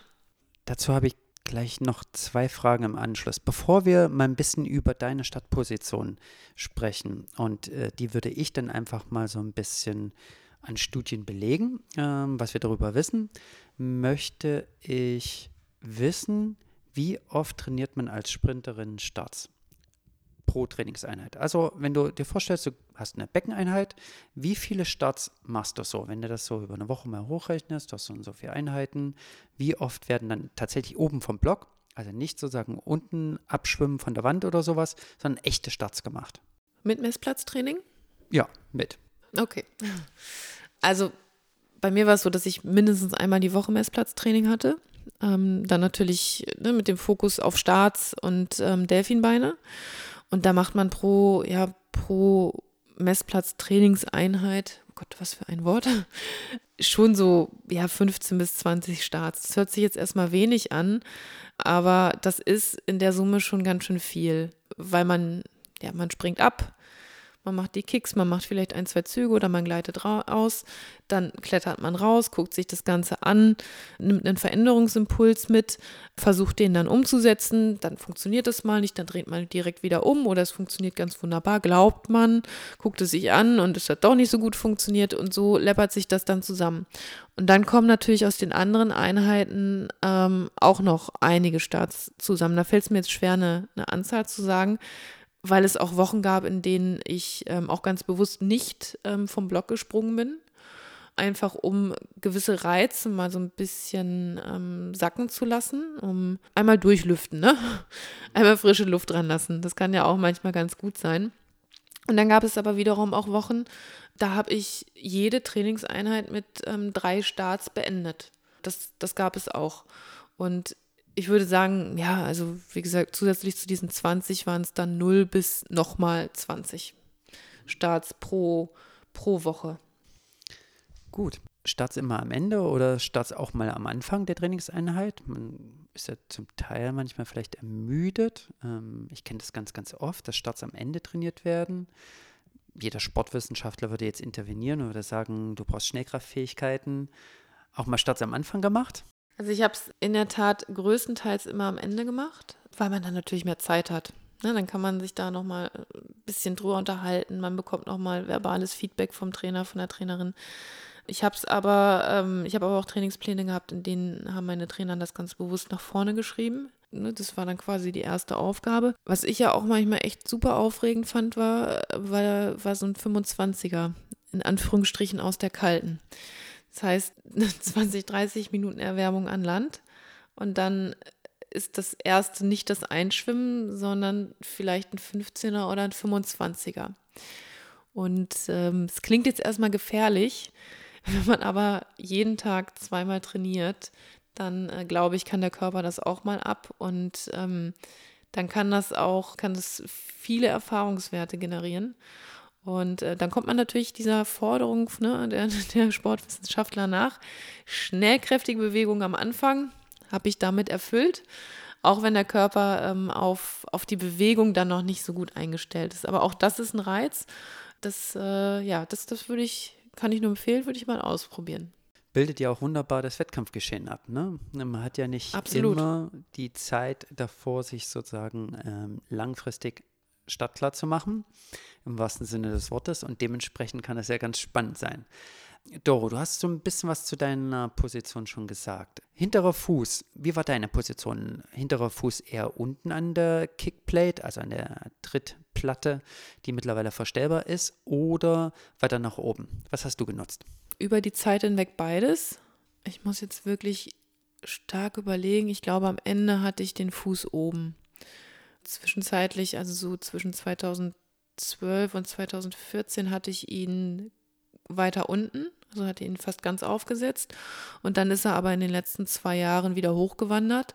Dazu habe ich gleich noch zwei Fragen im Anschluss. Bevor wir mal ein bisschen über deine Stadtposition sprechen, und äh, die würde ich dann einfach mal so ein bisschen an Studien belegen, äh, was wir darüber wissen, möchte ich wissen, wie oft trainiert man als Sprinterin Starts pro Trainingseinheit? Also, wenn du dir vorstellst, du hast eine Beckeneinheit, wie viele Starts machst du so? Wenn du das so über eine Woche mal hochrechnest, du hast so und so viele Einheiten, wie oft werden dann tatsächlich oben vom Block, also nicht sozusagen unten abschwimmen von der Wand oder sowas, sondern echte Starts gemacht? Mit Messplatztraining? Ja, mit. Okay. Also bei mir war es so, dass ich mindestens einmal die Woche Messplatztraining hatte. Ähm, dann natürlich ne, mit dem Fokus auf Starts und ähm, Delfinbeine. Und da macht man pro, ja, pro Messplatz Trainingseinheit, oh Gott, was für ein Wort, schon so, ja, 15 bis 20 Starts. Das hört sich jetzt erstmal wenig an, aber das ist in der Summe schon ganz schön viel, weil man, ja, man springt ab, man macht die Kicks, man macht vielleicht ein, zwei Züge oder man gleitet aus, dann klettert man raus, guckt sich das Ganze an, nimmt einen Veränderungsimpuls mit, versucht den dann umzusetzen, dann funktioniert es mal nicht, dann dreht man direkt wieder um oder es funktioniert ganz wunderbar, glaubt man, guckt es sich an und es hat doch nicht so gut funktioniert und so läppert sich das dann zusammen. Und dann kommen natürlich aus den anderen Einheiten ähm, auch noch einige Starts zusammen. Da fällt es mir jetzt schwer, eine, eine Anzahl zu sagen weil es auch Wochen gab, in denen ich ähm, auch ganz bewusst nicht ähm, vom Block gesprungen bin. Einfach um gewisse Reize mal so ein bisschen ähm, sacken zu lassen, um einmal durchlüften, ne? Einmal frische Luft dran lassen. Das kann ja auch manchmal ganz gut sein. Und dann gab es aber wiederum auch Wochen, da habe ich jede Trainingseinheit mit ähm, drei Starts beendet. Das, das gab es auch. Und ich würde sagen, ja, also wie gesagt, zusätzlich zu diesen 20 waren es dann 0 bis nochmal 20 Starts pro, pro Woche. Gut. Starts immer am Ende oder Starts auch mal am Anfang der Trainingseinheit? Man ist ja zum Teil manchmal vielleicht ermüdet. Ähm, ich kenne das ganz, ganz oft, dass Starts am Ende trainiert werden. Jeder Sportwissenschaftler würde jetzt intervenieren und würde sagen, du brauchst Schnellkraftfähigkeiten. Auch mal Starts am Anfang gemacht? Also ich habe es in der Tat größtenteils immer am Ende gemacht, weil man dann natürlich mehr Zeit hat. Ne, dann kann man sich da nochmal ein bisschen drüber unterhalten. Man bekommt nochmal verbales Feedback vom Trainer, von der Trainerin. Ich habe es aber, ähm, ich habe aber auch Trainingspläne gehabt, in denen haben meine Trainer das ganz bewusst nach vorne geschrieben. Ne, das war dann quasi die erste Aufgabe. Was ich ja auch manchmal echt super aufregend fand, war, war, war so ein 25er, in Anführungsstrichen aus der Kalten. Das heißt 20, 30 Minuten Erwärmung an Land und dann ist das erste nicht das Einschwimmen, sondern vielleicht ein 15er oder ein 25er. Und ähm, es klingt jetzt erstmal gefährlich, wenn man aber jeden Tag zweimal trainiert, dann äh, glaube ich, kann der Körper das auch mal ab und ähm, dann kann das auch, kann das viele Erfahrungswerte generieren. Und äh, dann kommt man natürlich dieser Forderung ne, der, der Sportwissenschaftler nach. Schnellkräftige Bewegung am Anfang habe ich damit erfüllt, auch wenn der Körper ähm, auf, auf die Bewegung dann noch nicht so gut eingestellt ist. Aber auch das ist ein Reiz. Das, äh, ja, das, das würde ich, kann ich nur empfehlen, würde ich mal ausprobieren bildet ja auch wunderbar das Wettkampfgeschehen ab. Ne? Man hat ja nicht Absolut. immer die Zeit davor, sich sozusagen ähm, langfristig startklar zu machen, im wahrsten Sinne des Wortes. Und dementsprechend kann das ja ganz spannend sein. Doro, du hast so ein bisschen was zu deiner Position schon gesagt. Hinterer Fuß, wie war deine Position? Hinterer Fuß eher unten an der Kickplate, also an der Trittplatte, die mittlerweile verstellbar ist, oder weiter nach oben? Was hast du genutzt? über die Zeit hinweg beides. Ich muss jetzt wirklich stark überlegen. Ich glaube, am Ende hatte ich den Fuß oben. Zwischenzeitlich, also so zwischen 2012 und 2014 hatte ich ihn weiter unten, also hatte ihn fast ganz aufgesetzt. Und dann ist er aber in den letzten zwei Jahren wieder hochgewandert.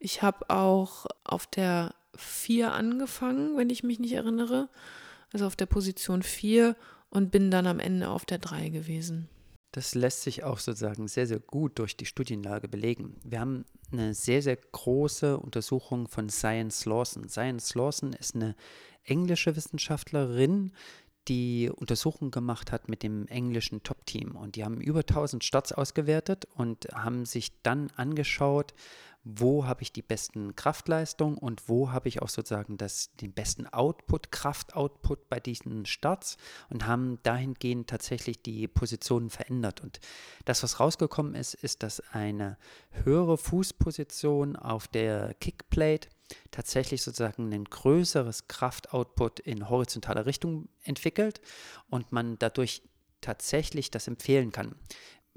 Ich habe auch auf der 4 angefangen, wenn ich mich nicht erinnere. Also auf der Position 4 und bin dann am Ende auf der 3 gewesen. Das lässt sich auch sozusagen sehr, sehr gut durch die Studienlage belegen. Wir haben eine sehr, sehr große Untersuchung von Science Lawson. Science Lawson ist eine englische Wissenschaftlerin, die Untersuchungen gemacht hat mit dem englischen Top-Team. Und die haben über 1000 Starts ausgewertet und haben sich dann angeschaut, wo habe ich die besten Kraftleistungen und wo habe ich auch sozusagen das, den besten Output, Kraftoutput bei diesen Starts und haben dahingehend tatsächlich die Positionen verändert. Und das, was rausgekommen ist, ist, dass eine höhere Fußposition auf der Kickplate tatsächlich sozusagen ein größeres Kraftoutput in horizontaler Richtung entwickelt und man dadurch tatsächlich das empfehlen kann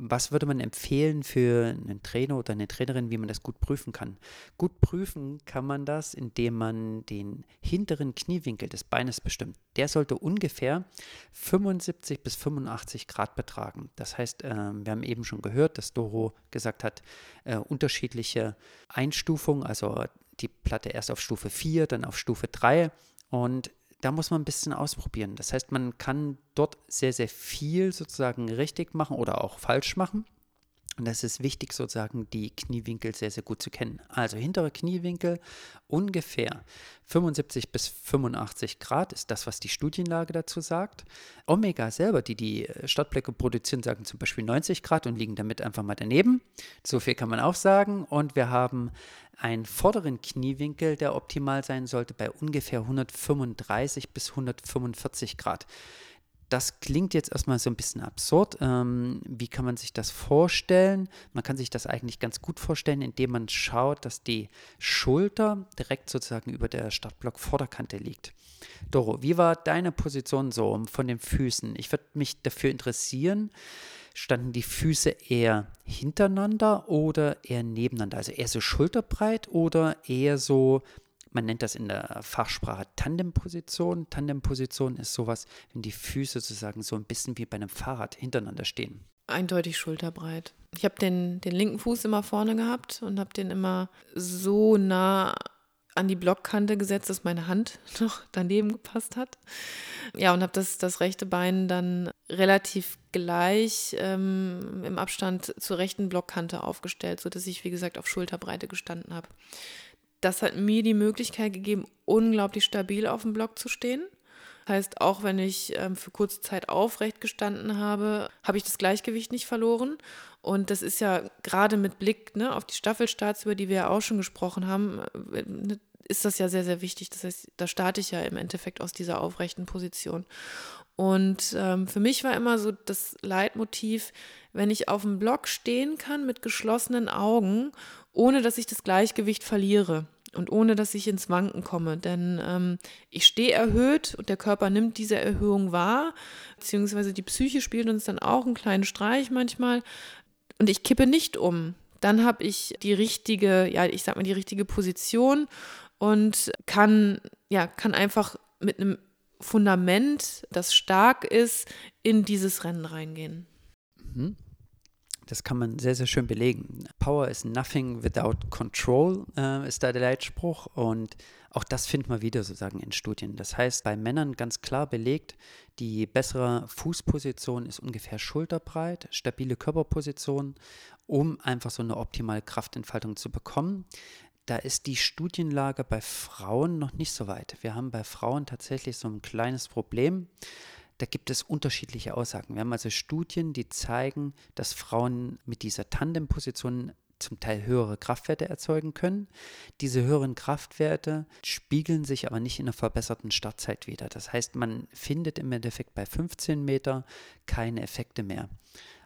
was würde man empfehlen für einen Trainer oder eine Trainerin, wie man das gut prüfen kann? Gut prüfen kann man das, indem man den hinteren Kniewinkel des Beines bestimmt. Der sollte ungefähr 75 bis 85 Grad betragen. Das heißt, äh, wir haben eben schon gehört, dass Doro gesagt hat, äh, unterschiedliche Einstufungen, also die Platte erst auf Stufe 4, dann auf Stufe 3 und da muss man ein bisschen ausprobieren. Das heißt, man kann dort sehr, sehr viel sozusagen richtig machen oder auch falsch machen. Und das ist wichtig, sozusagen die Kniewinkel sehr, sehr gut zu kennen. Also hintere Kniewinkel ungefähr 75 bis 85 Grad ist das, was die Studienlage dazu sagt. Omega selber, die die Startblöcke produzieren, sagen zum Beispiel 90 Grad und liegen damit einfach mal daneben. So viel kann man auch sagen. Und wir haben einen vorderen Kniewinkel, der optimal sein sollte, bei ungefähr 135 bis 145 Grad. Das klingt jetzt erstmal so ein bisschen absurd. Ähm, wie kann man sich das vorstellen? Man kann sich das eigentlich ganz gut vorstellen, indem man schaut, dass die Schulter direkt sozusagen über der Startblock-Vorderkante liegt. Doro, wie war deine Position so von den Füßen? Ich würde mich dafür interessieren, standen die Füße eher hintereinander oder eher nebeneinander? Also eher so schulterbreit oder eher so man nennt das in der Fachsprache Tandemposition. Tandemposition ist sowas, wenn die Füße sozusagen so ein bisschen wie bei einem Fahrrad hintereinander stehen. Eindeutig schulterbreit. Ich habe den, den linken Fuß immer vorne gehabt und habe den immer so nah an die Blockkante gesetzt, dass meine Hand noch daneben gepasst hat. Ja, und habe das, das rechte Bein dann relativ gleich ähm, im Abstand zur rechten Blockkante aufgestellt, sodass ich, wie gesagt, auf Schulterbreite gestanden habe das hat mir die Möglichkeit gegeben, unglaublich stabil auf dem Block zu stehen. Das heißt, auch wenn ich ähm, für kurze Zeit aufrecht gestanden habe, habe ich das Gleichgewicht nicht verloren. Und das ist ja gerade mit Blick ne, auf die Staffelstarts, über die wir ja auch schon gesprochen haben, äh, ne, ist das ja sehr, sehr wichtig. Das heißt, da starte ich ja im Endeffekt aus dieser aufrechten Position. Und ähm, für mich war immer so das Leitmotiv, wenn ich auf dem Block stehen kann mit geschlossenen Augen ohne dass ich das Gleichgewicht verliere und ohne dass ich ins Wanken komme. Denn ähm, ich stehe erhöht und der Körper nimmt diese Erhöhung wahr, beziehungsweise die Psyche spielt uns dann auch einen kleinen Streich manchmal und ich kippe nicht um. Dann habe ich die richtige, ja, ich sag mal, die richtige Position und kann, ja, kann einfach mit einem Fundament, das stark ist, in dieses Rennen reingehen. Mhm. Das kann man sehr, sehr schön belegen. Power is nothing without control, äh, ist da der Leitspruch. Und auch das findet man wieder sozusagen in Studien. Das heißt, bei Männern ganz klar belegt, die bessere Fußposition ist ungefähr schulterbreit, stabile Körperposition, um einfach so eine optimale Kraftentfaltung zu bekommen. Da ist die Studienlage bei Frauen noch nicht so weit. Wir haben bei Frauen tatsächlich so ein kleines Problem da gibt es unterschiedliche Aussagen. Wir haben also Studien, die zeigen, dass Frauen mit dieser Tandemposition zum Teil höhere Kraftwerte erzeugen können. Diese höheren Kraftwerte spiegeln sich aber nicht in einer verbesserten Startzeit wieder. Das heißt, man findet im Endeffekt bei 15 Meter keine Effekte mehr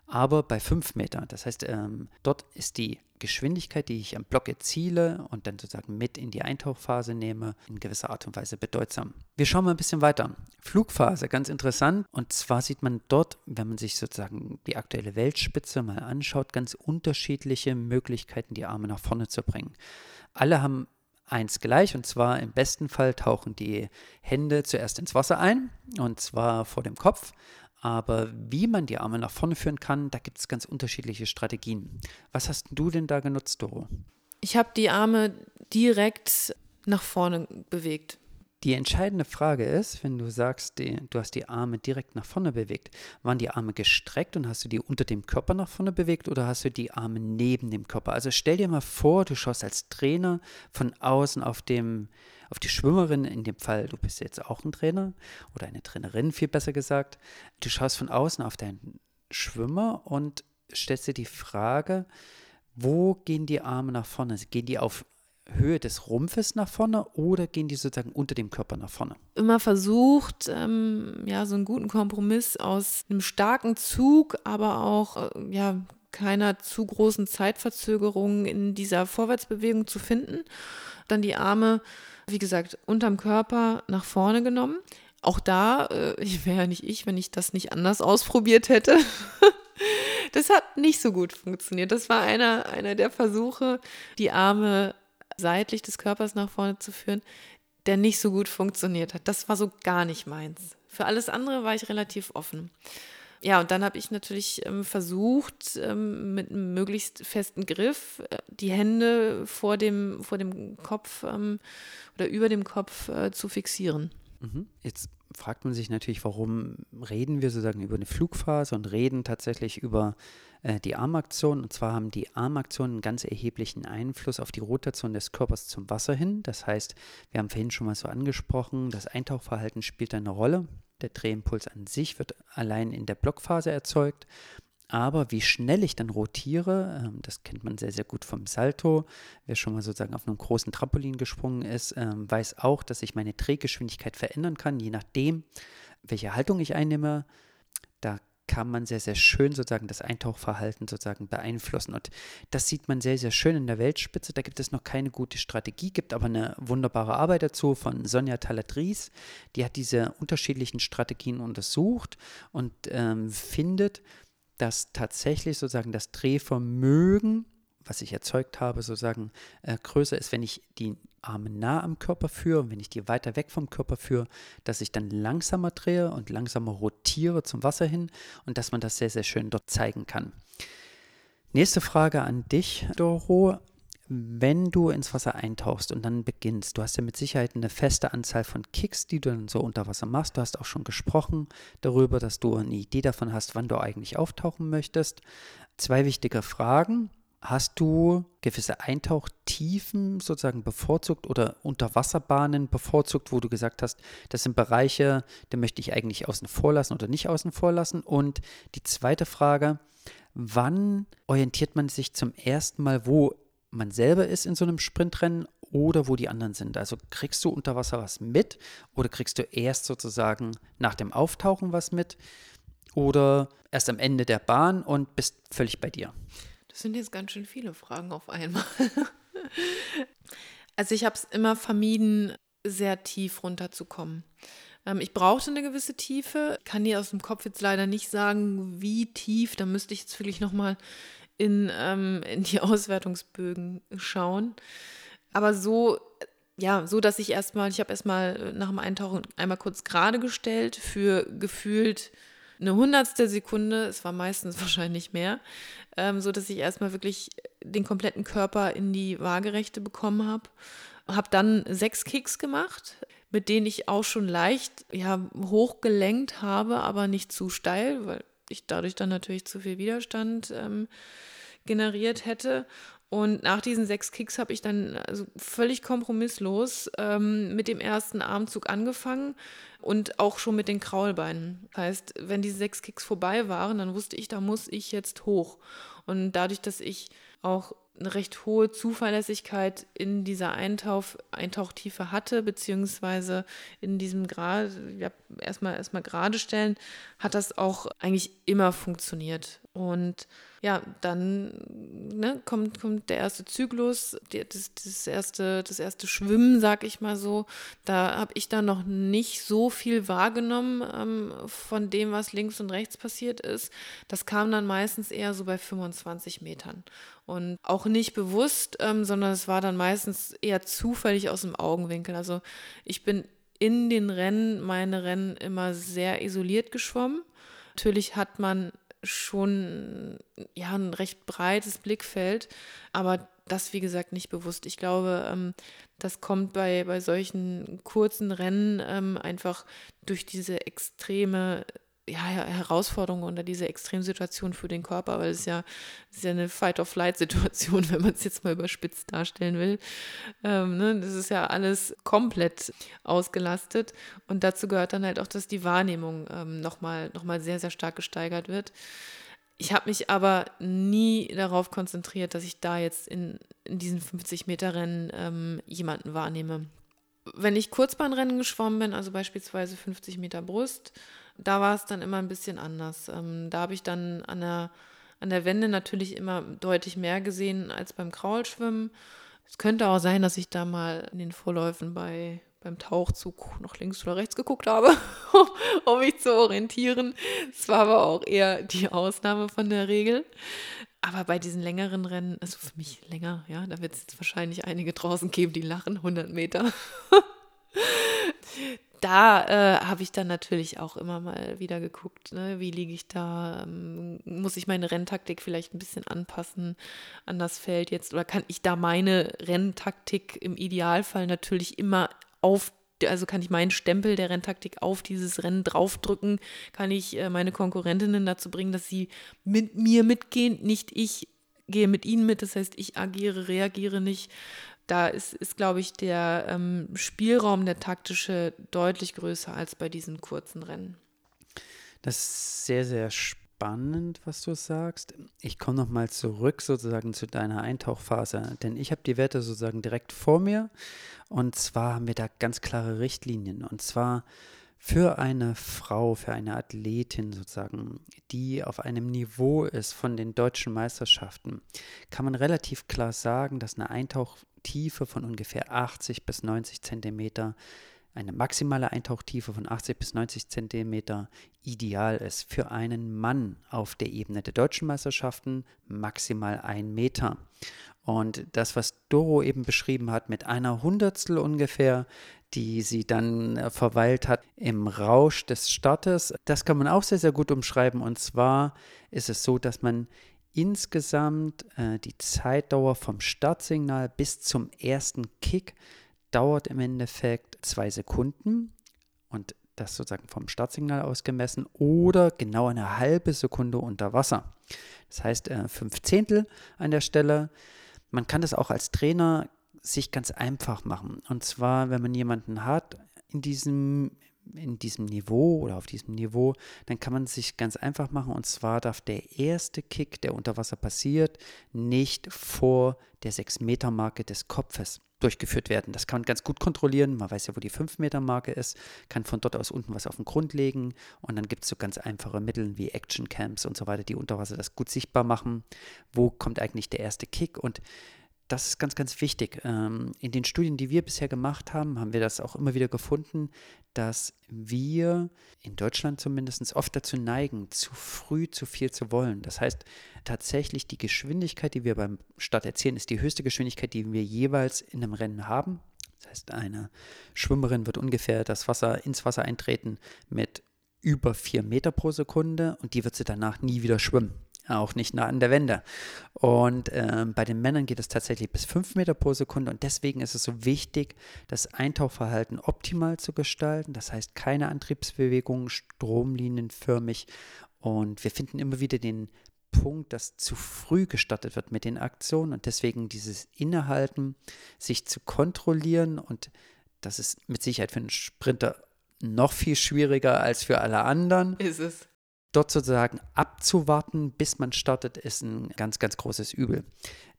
aber bei 5 Meter. Das heißt, ähm, dort ist die Geschwindigkeit, die ich am Block erziele und dann sozusagen mit in die Eintauchphase nehme, in gewisser Art und Weise bedeutsam. Wir schauen mal ein bisschen weiter. Flugphase, ganz interessant. Und zwar sieht man dort, wenn man sich sozusagen die aktuelle Weltspitze mal anschaut, ganz unterschiedliche Möglichkeiten, die Arme nach vorne zu bringen. Alle haben eins gleich und zwar im besten Fall tauchen die Hände zuerst ins Wasser ein und zwar vor dem Kopf aber wie man die Arme nach vorne führen kann, da gibt es ganz unterschiedliche Strategien. Was hast du denn da genutzt, Doro? Ich habe die Arme direkt nach vorne bewegt. Die entscheidende Frage ist, wenn du sagst, die, du hast die Arme direkt nach vorne bewegt, waren die Arme gestreckt und hast du die unter dem Körper nach vorne bewegt oder hast du die Arme neben dem Körper? Also stell dir mal vor, du schaust als Trainer von außen auf dem auf die Schwimmerin, in dem Fall, du bist jetzt auch ein Trainer oder eine Trainerin, viel besser gesagt. Du schaust von außen auf deinen Schwimmer und stellst dir die Frage, wo gehen die Arme nach vorne? Gehen die auf Höhe des Rumpfes nach vorne oder gehen die sozusagen unter dem Körper nach vorne? Immer versucht, ähm, ja, so einen guten Kompromiss aus einem starken Zug, aber auch, äh, ja, keiner zu großen Zeitverzögerung in dieser Vorwärtsbewegung zu finden. Dann die Arme wie gesagt, unterm Körper nach vorne genommen. Auch da, äh, ich wäre ja nicht ich, wenn ich das nicht anders ausprobiert hätte. das hat nicht so gut funktioniert. Das war einer, einer der Versuche, die Arme seitlich des Körpers nach vorne zu führen, der nicht so gut funktioniert hat. Das war so gar nicht meins. Für alles andere war ich relativ offen. Ja, und dann habe ich natürlich ähm, versucht, ähm, mit einem möglichst festen Griff äh, die Hände vor dem, vor dem Kopf ähm, oder über dem Kopf äh, zu fixieren. Mhm. Jetzt fragt man sich natürlich, warum reden wir sozusagen über eine Flugphase und reden tatsächlich über äh, die Armaktion. Und zwar haben die Armaktionen einen ganz erheblichen Einfluss auf die Rotation des Körpers zum Wasser hin. Das heißt, wir haben vorhin schon mal so angesprochen, das Eintauchverhalten spielt eine Rolle. Der Drehimpuls an sich wird allein in der Blockphase erzeugt. Aber wie schnell ich dann rotiere, ähm, das kennt man sehr, sehr gut vom Salto. Wer schon mal sozusagen auf einem großen Trampolin gesprungen ist, ähm, weiß auch, dass ich meine Drehgeschwindigkeit verändern kann, je nachdem, welche Haltung ich einnehme. Da kann man sehr, sehr schön sozusagen das Eintauchverhalten sozusagen beeinflussen. Und das sieht man sehr, sehr schön in der Weltspitze. Da gibt es noch keine gute Strategie, gibt aber eine wunderbare Arbeit dazu von Sonja Taladries. Die hat diese unterschiedlichen Strategien untersucht und ähm, findet, dass tatsächlich sozusagen das Drehvermögen was ich erzeugt habe, sozusagen äh, größer ist, wenn ich die Arme nah am Körper führe und wenn ich die weiter weg vom Körper führe, dass ich dann langsamer drehe und langsamer rotiere zum Wasser hin und dass man das sehr, sehr schön dort zeigen kann. Nächste Frage an dich, Doro. Wenn du ins Wasser eintauchst und dann beginnst, du hast ja mit Sicherheit eine feste Anzahl von Kicks, die du dann so unter Wasser machst. Du hast auch schon gesprochen darüber, dass du eine Idee davon hast, wann du eigentlich auftauchen möchtest. Zwei wichtige Fragen. Hast du gewisse Eintauchtiefen sozusagen bevorzugt oder Unterwasserbahnen bevorzugt, wo du gesagt hast, das sind Bereiche, die möchte ich eigentlich außen vor lassen oder nicht außen vor lassen? Und die zweite Frage, wann orientiert man sich zum ersten Mal, wo man selber ist in so einem Sprintrennen oder wo die anderen sind? Also kriegst du unter Wasser was mit oder kriegst du erst sozusagen nach dem Auftauchen was mit oder erst am Ende der Bahn und bist völlig bei dir? Das sind jetzt ganz schön viele Fragen auf einmal. also ich habe es immer vermieden, sehr tief runterzukommen. Ähm, ich brauchte eine gewisse Tiefe, kann dir aus dem Kopf jetzt leider nicht sagen, wie tief. Da müsste ich jetzt wirklich nochmal in, ähm, in die Auswertungsbögen schauen. Aber so ja, so dass ich erstmal, ich habe erstmal äh, nach dem Eintauchen einmal kurz gerade gestellt für gefühlt eine hundertstel Sekunde, es war meistens wahrscheinlich mehr, ähm, so dass ich erstmal wirklich den kompletten Körper in die Waagerechte bekommen habe. Habe dann sechs Kicks gemacht, mit denen ich auch schon leicht ja, hochgelenkt habe, aber nicht zu steil, weil ich dadurch dann natürlich zu viel Widerstand ähm, generiert hätte. Und nach diesen sechs Kicks habe ich dann also völlig kompromisslos ähm, mit dem ersten Armzug angefangen und auch schon mit den Kraulbeinen. Das heißt, wenn diese sechs Kicks vorbei waren, dann wusste ich, da muss ich jetzt hoch. Und dadurch, dass ich auch eine recht hohe Zuverlässigkeit in dieser Eintauch, Eintauchtiefe hatte, beziehungsweise in diesem Grad, ja, erstmal, erstmal gerade stellen, hat das auch eigentlich immer funktioniert. Und ja, dann ne, kommt, kommt der erste Zyklus, die, das, das, erste, das erste Schwimmen, sag ich mal so. Da habe ich dann noch nicht so viel wahrgenommen ähm, von dem, was links und rechts passiert ist. Das kam dann meistens eher so bei 25 Metern. Und auch nicht bewusst, ähm, sondern es war dann meistens eher zufällig aus dem Augenwinkel. Also ich bin in den Rennen, meine Rennen immer sehr isoliert geschwommen. Natürlich hat man schon ja ein recht breites Blickfeld, aber das, wie gesagt, nicht bewusst. Ich glaube, ähm, das kommt bei, bei solchen kurzen Rennen ähm, einfach durch diese extreme ja, Herausforderung oder diese Extremsituation für den Körper, weil es ja, ist ja eine Fight-of-Flight-Situation, wenn man es jetzt mal überspitzt darstellen will. Ähm, ne? Das ist ja alles komplett ausgelastet und dazu gehört dann halt auch, dass die Wahrnehmung ähm, nochmal noch mal sehr, sehr stark gesteigert wird. Ich habe mich aber nie darauf konzentriert, dass ich da jetzt in, in diesen 50-Meter-Rennen ähm, jemanden wahrnehme. Wenn ich Kurzbahnrennen geschwommen bin, also beispielsweise 50 Meter Brust, da war es dann immer ein bisschen anders. Ähm, da habe ich dann an der, an der Wende natürlich immer deutlich mehr gesehen als beim Kraulschwimmen. Es könnte auch sein, dass ich da mal in den Vorläufen bei, beim Tauchzug noch links oder rechts geguckt habe, um mich zu orientieren. Es war aber auch eher die Ausnahme von der Regel. Aber bei diesen längeren Rennen, also für mich länger, ja, da wird es jetzt wahrscheinlich einige draußen geben, die lachen, 100 Meter. da äh, habe ich dann natürlich auch immer mal wieder geguckt, ne? wie liege ich da, ähm, muss ich meine Renntaktik vielleicht ein bisschen anpassen an das Feld jetzt oder kann ich da meine Renntaktik im Idealfall natürlich immer auf also kann ich meinen Stempel der Renntaktik auf dieses Rennen draufdrücken, kann ich äh, meine Konkurrentinnen dazu bringen, dass sie mit mir mitgehen, nicht ich gehe mit ihnen mit, das heißt, ich agiere, reagiere nicht da ist, ist glaube ich, der ähm, Spielraum, der taktische, deutlich größer als bei diesen kurzen Rennen. Das ist sehr, sehr spannend, was du sagst. Ich komme nochmal zurück sozusagen zu deiner Eintauchphase, denn ich habe die Werte sozusagen direkt vor mir und zwar haben wir da ganz klare Richtlinien und zwar für eine Frau, für eine Athletin sozusagen, die auf einem Niveau ist von den deutschen Meisterschaften, kann man relativ klar sagen, dass eine Eintauch Tiefe von ungefähr 80 bis 90 Zentimeter, eine maximale Eintauchtiefe von 80 bis 90 Zentimeter ideal ist. Für einen Mann auf der Ebene der deutschen Meisterschaften maximal ein Meter. Und das, was Doro eben beschrieben hat, mit einer Hundertstel ungefähr, die sie dann äh, verweilt hat im Rausch des Startes, das kann man auch sehr, sehr gut umschreiben. Und zwar ist es so, dass man Insgesamt äh, die Zeitdauer vom Startsignal bis zum ersten Kick dauert im Endeffekt zwei Sekunden und das sozusagen vom Startsignal aus gemessen oder genau eine halbe Sekunde unter Wasser. Das heißt äh, fünf Zehntel an der Stelle. Man kann das auch als Trainer sich ganz einfach machen. Und zwar, wenn man jemanden hat in diesem in diesem Niveau oder auf diesem Niveau, dann kann man sich ganz einfach machen. Und zwar darf der erste Kick, der unter Wasser passiert, nicht vor der 6-Meter-Marke des Kopfes durchgeführt werden. Das kann man ganz gut kontrollieren. Man weiß ja, wo die 5-Meter-Marke ist, kann von dort aus unten was auf den Grund legen. Und dann gibt es so ganz einfache Mittel wie Action Camps und so weiter, die unter Wasser das gut sichtbar machen. Wo kommt eigentlich der erste Kick? Und das ist ganz, ganz wichtig. Ähm, in den Studien, die wir bisher gemacht haben, haben wir das auch immer wieder gefunden, dass wir in Deutschland zumindest oft dazu neigen, zu früh zu viel zu wollen. Das heißt, tatsächlich die Geschwindigkeit, die wir beim Start erzielen, ist die höchste Geschwindigkeit, die wir jeweils in einem Rennen haben. Das heißt, eine Schwimmerin wird ungefähr das Wasser ins Wasser eintreten mit über vier Meter pro Sekunde und die wird sie danach nie wieder schwimmen auch nicht nah an der Wende. Und ähm, bei den Männern geht es tatsächlich bis 5 Meter pro Sekunde und deswegen ist es so wichtig, das Eintauchverhalten optimal zu gestalten. Das heißt, keine Antriebsbewegungen, stromlinienförmig. Und wir finden immer wieder den Punkt, dass zu früh gestartet wird mit den Aktionen und deswegen dieses Innehalten, sich zu kontrollieren und das ist mit Sicherheit für einen Sprinter noch viel schwieriger als für alle anderen. Ist es dort sozusagen abzuwarten, bis man startet, ist ein ganz, ganz großes Übel.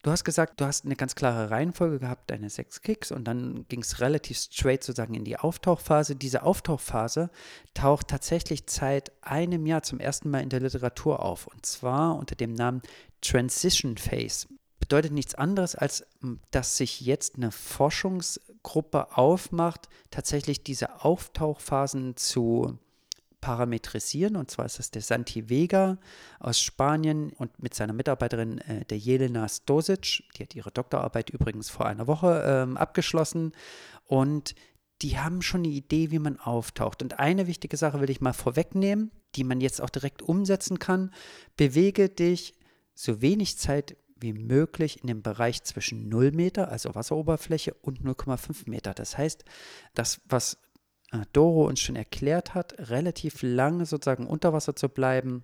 Du hast gesagt, du hast eine ganz klare Reihenfolge gehabt, deine sechs Kicks, und dann ging es relativ straight sozusagen in die Auftauchphase. Diese Auftauchphase taucht tatsächlich seit einem Jahr zum ersten Mal in der Literatur auf, und zwar unter dem Namen Transition Phase. Bedeutet nichts anderes, als dass sich jetzt eine Forschungsgruppe aufmacht, tatsächlich diese Auftauchphasen zu parametrisieren. Und zwar ist das der Santi Vega aus Spanien und mit seiner Mitarbeiterin äh, der Jelena Stosic. Die hat ihre Doktorarbeit übrigens vor einer Woche ähm, abgeschlossen. Und die haben schon eine Idee, wie man auftaucht. Und eine wichtige Sache will ich mal vorwegnehmen, die man jetzt auch direkt umsetzen kann. Bewege dich so wenig Zeit wie möglich in dem Bereich zwischen 0 Meter, also Wasseroberfläche, und 0,5 Meter. Das heißt, das, was Doro uns schon erklärt hat, relativ lange sozusagen unter Wasser zu bleiben,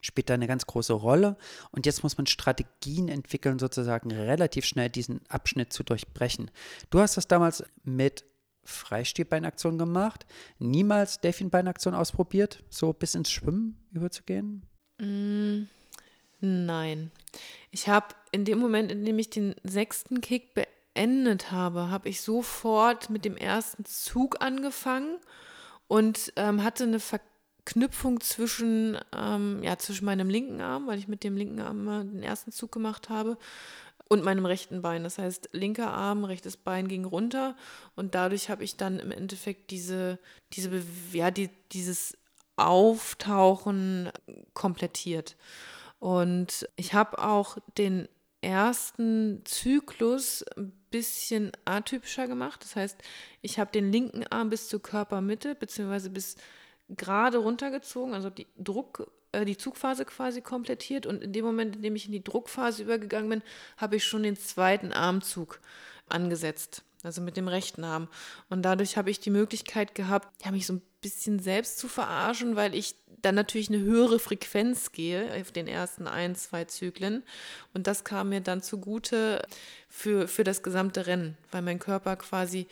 spielt da eine ganz große Rolle. Und jetzt muss man Strategien entwickeln, sozusagen relativ schnell diesen Abschnitt zu durchbrechen. Du hast das damals mit Freistilbeinaktion gemacht, niemals Delfinbeinaktion ausprobiert, so bis ins Schwimmen überzugehen? Mm, nein. Ich habe in dem Moment, in dem ich den sechsten Kick beendet beendet habe, habe ich sofort mit dem ersten Zug angefangen und ähm, hatte eine Verknüpfung zwischen, ähm, ja, zwischen meinem linken Arm, weil ich mit dem linken Arm den ersten Zug gemacht habe, und meinem rechten Bein. Das heißt, linker Arm, rechtes Bein ging runter und dadurch habe ich dann im Endeffekt diese, diese, ja, die, dieses Auftauchen komplettiert. Und ich habe auch den ersten Zyklus bisschen atypischer gemacht. Das heißt, ich habe den linken Arm bis zur Körpermitte beziehungsweise bis gerade runtergezogen, also die Druck, äh, die Zugphase quasi komplettiert. Und in dem Moment, in dem ich in die Druckphase übergegangen bin, habe ich schon den zweiten Armzug angesetzt also mit dem rechten Arm. Und dadurch habe ich die Möglichkeit gehabt, ja, mich so ein bisschen selbst zu verarschen, weil ich dann natürlich eine höhere Frequenz gehe auf den ersten ein, zwei Zyklen. Und das kam mir dann zugute für, für das gesamte Rennen, weil mein Körper quasi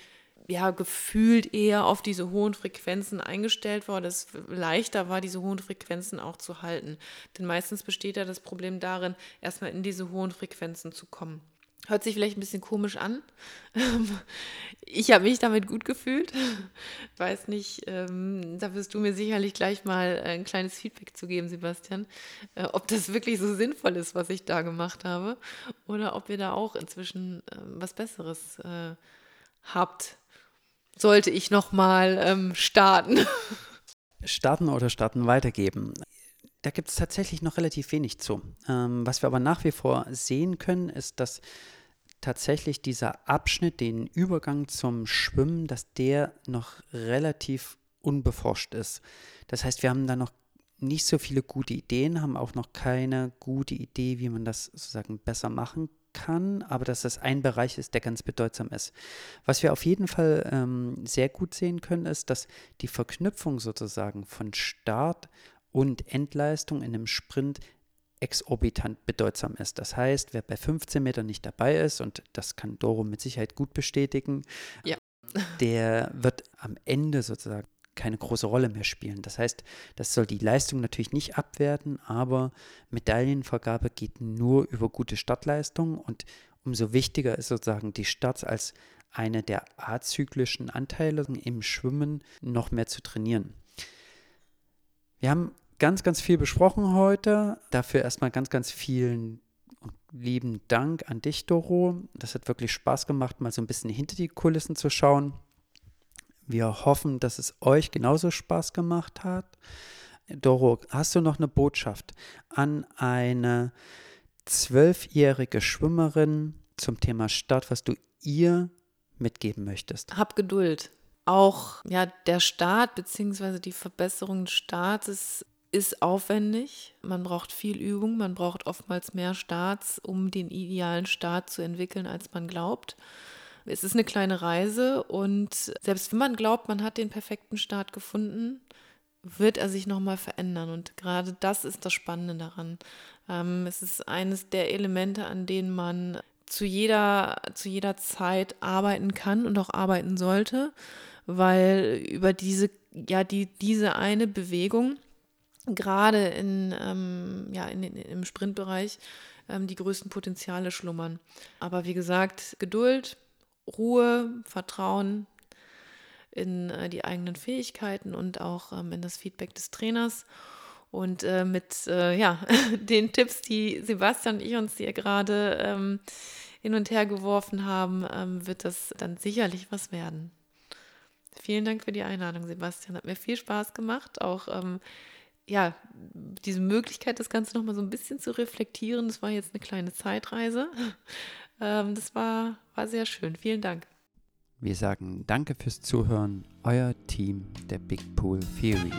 ja, gefühlt eher auf diese hohen Frequenzen eingestellt war, dass es leichter war, diese hohen Frequenzen auch zu halten. Denn meistens besteht ja das Problem darin, erstmal in diese hohen Frequenzen zu kommen. Hört sich vielleicht ein bisschen komisch an. Ich habe mich damit gut gefühlt. Weiß nicht, ähm, da wirst du mir sicherlich gleich mal ein kleines Feedback zu geben, Sebastian, äh, ob das wirklich so sinnvoll ist, was ich da gemacht habe, oder ob ihr da auch inzwischen äh, was Besseres äh, habt. Sollte ich nochmal ähm, starten? Starten oder starten weitergeben da gibt es tatsächlich noch relativ wenig zu. Ähm, was wir aber nach wie vor sehen können, ist, dass tatsächlich dieser Abschnitt, den Übergang zum Schwimmen, dass der noch relativ unbeforscht ist. Das heißt, wir haben da noch nicht so viele gute Ideen, haben auch noch keine gute Idee, wie man das sozusagen besser machen kann, aber dass das ein Bereich ist, der ganz bedeutsam ist. Was wir auf jeden Fall ähm, sehr gut sehen können, ist, dass die Verknüpfung sozusagen von Start und Endleistung in einem Sprint exorbitant bedeutsam ist. Das heißt, wer bei 15 Metern nicht dabei ist, und das kann Doro mit Sicherheit gut bestätigen, ja. der wird am Ende sozusagen keine große Rolle mehr spielen. Das heißt, das soll die Leistung natürlich nicht abwerten, aber Medaillenvergabe geht nur über gute Startleistung und umso wichtiger ist sozusagen die Starts als eine der azyklischen Anteile im Schwimmen noch mehr zu trainieren. Wir haben ganz, ganz viel besprochen heute. Dafür erstmal ganz, ganz vielen lieben Dank an dich, Doro. Das hat wirklich Spaß gemacht, mal so ein bisschen hinter die Kulissen zu schauen. Wir hoffen, dass es euch genauso Spaß gemacht hat. Doro, hast du noch eine Botschaft an eine zwölfjährige Schwimmerin zum Thema Start, was du ihr mitgeben möchtest? Hab Geduld. Auch ja, der Start bzw. die Verbesserung des Startes ist aufwendig. Man braucht viel Übung, man braucht oftmals mehr Starts, um den idealen Start zu entwickeln, als man glaubt. Es ist eine kleine Reise und selbst wenn man glaubt, man hat den perfekten Start gefunden, wird er sich nochmal verändern. Und gerade das ist das Spannende daran. Ähm, es ist eines der Elemente, an denen man zu jeder, zu jeder Zeit arbeiten kann und auch arbeiten sollte, weil über diese, ja, die, diese eine Bewegung, gerade in, ähm, ja, in, in, im Sprintbereich, ähm, die größten Potenziale schlummern. Aber wie gesagt, Geduld, Ruhe, Vertrauen in äh, die eigenen Fähigkeiten und auch ähm, in das Feedback des Trainers. Und äh, mit äh, ja, den Tipps, die Sebastian und ich uns hier gerade ähm, hin und her geworfen haben, ähm, wird das dann sicherlich was werden. Vielen Dank für die Einladung, Sebastian. Hat mir viel Spaß gemacht. Auch ähm, ja, diese Möglichkeit, das Ganze nochmal so ein bisschen zu reflektieren. Das war jetzt eine kleine Zeitreise. Ähm, das war, war sehr schön. Vielen Dank. Wir sagen Danke fürs Zuhören. Euer Team der Big Pool Theory.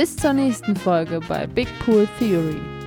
Bis zur nächsten Folge bei Big Pool Theory.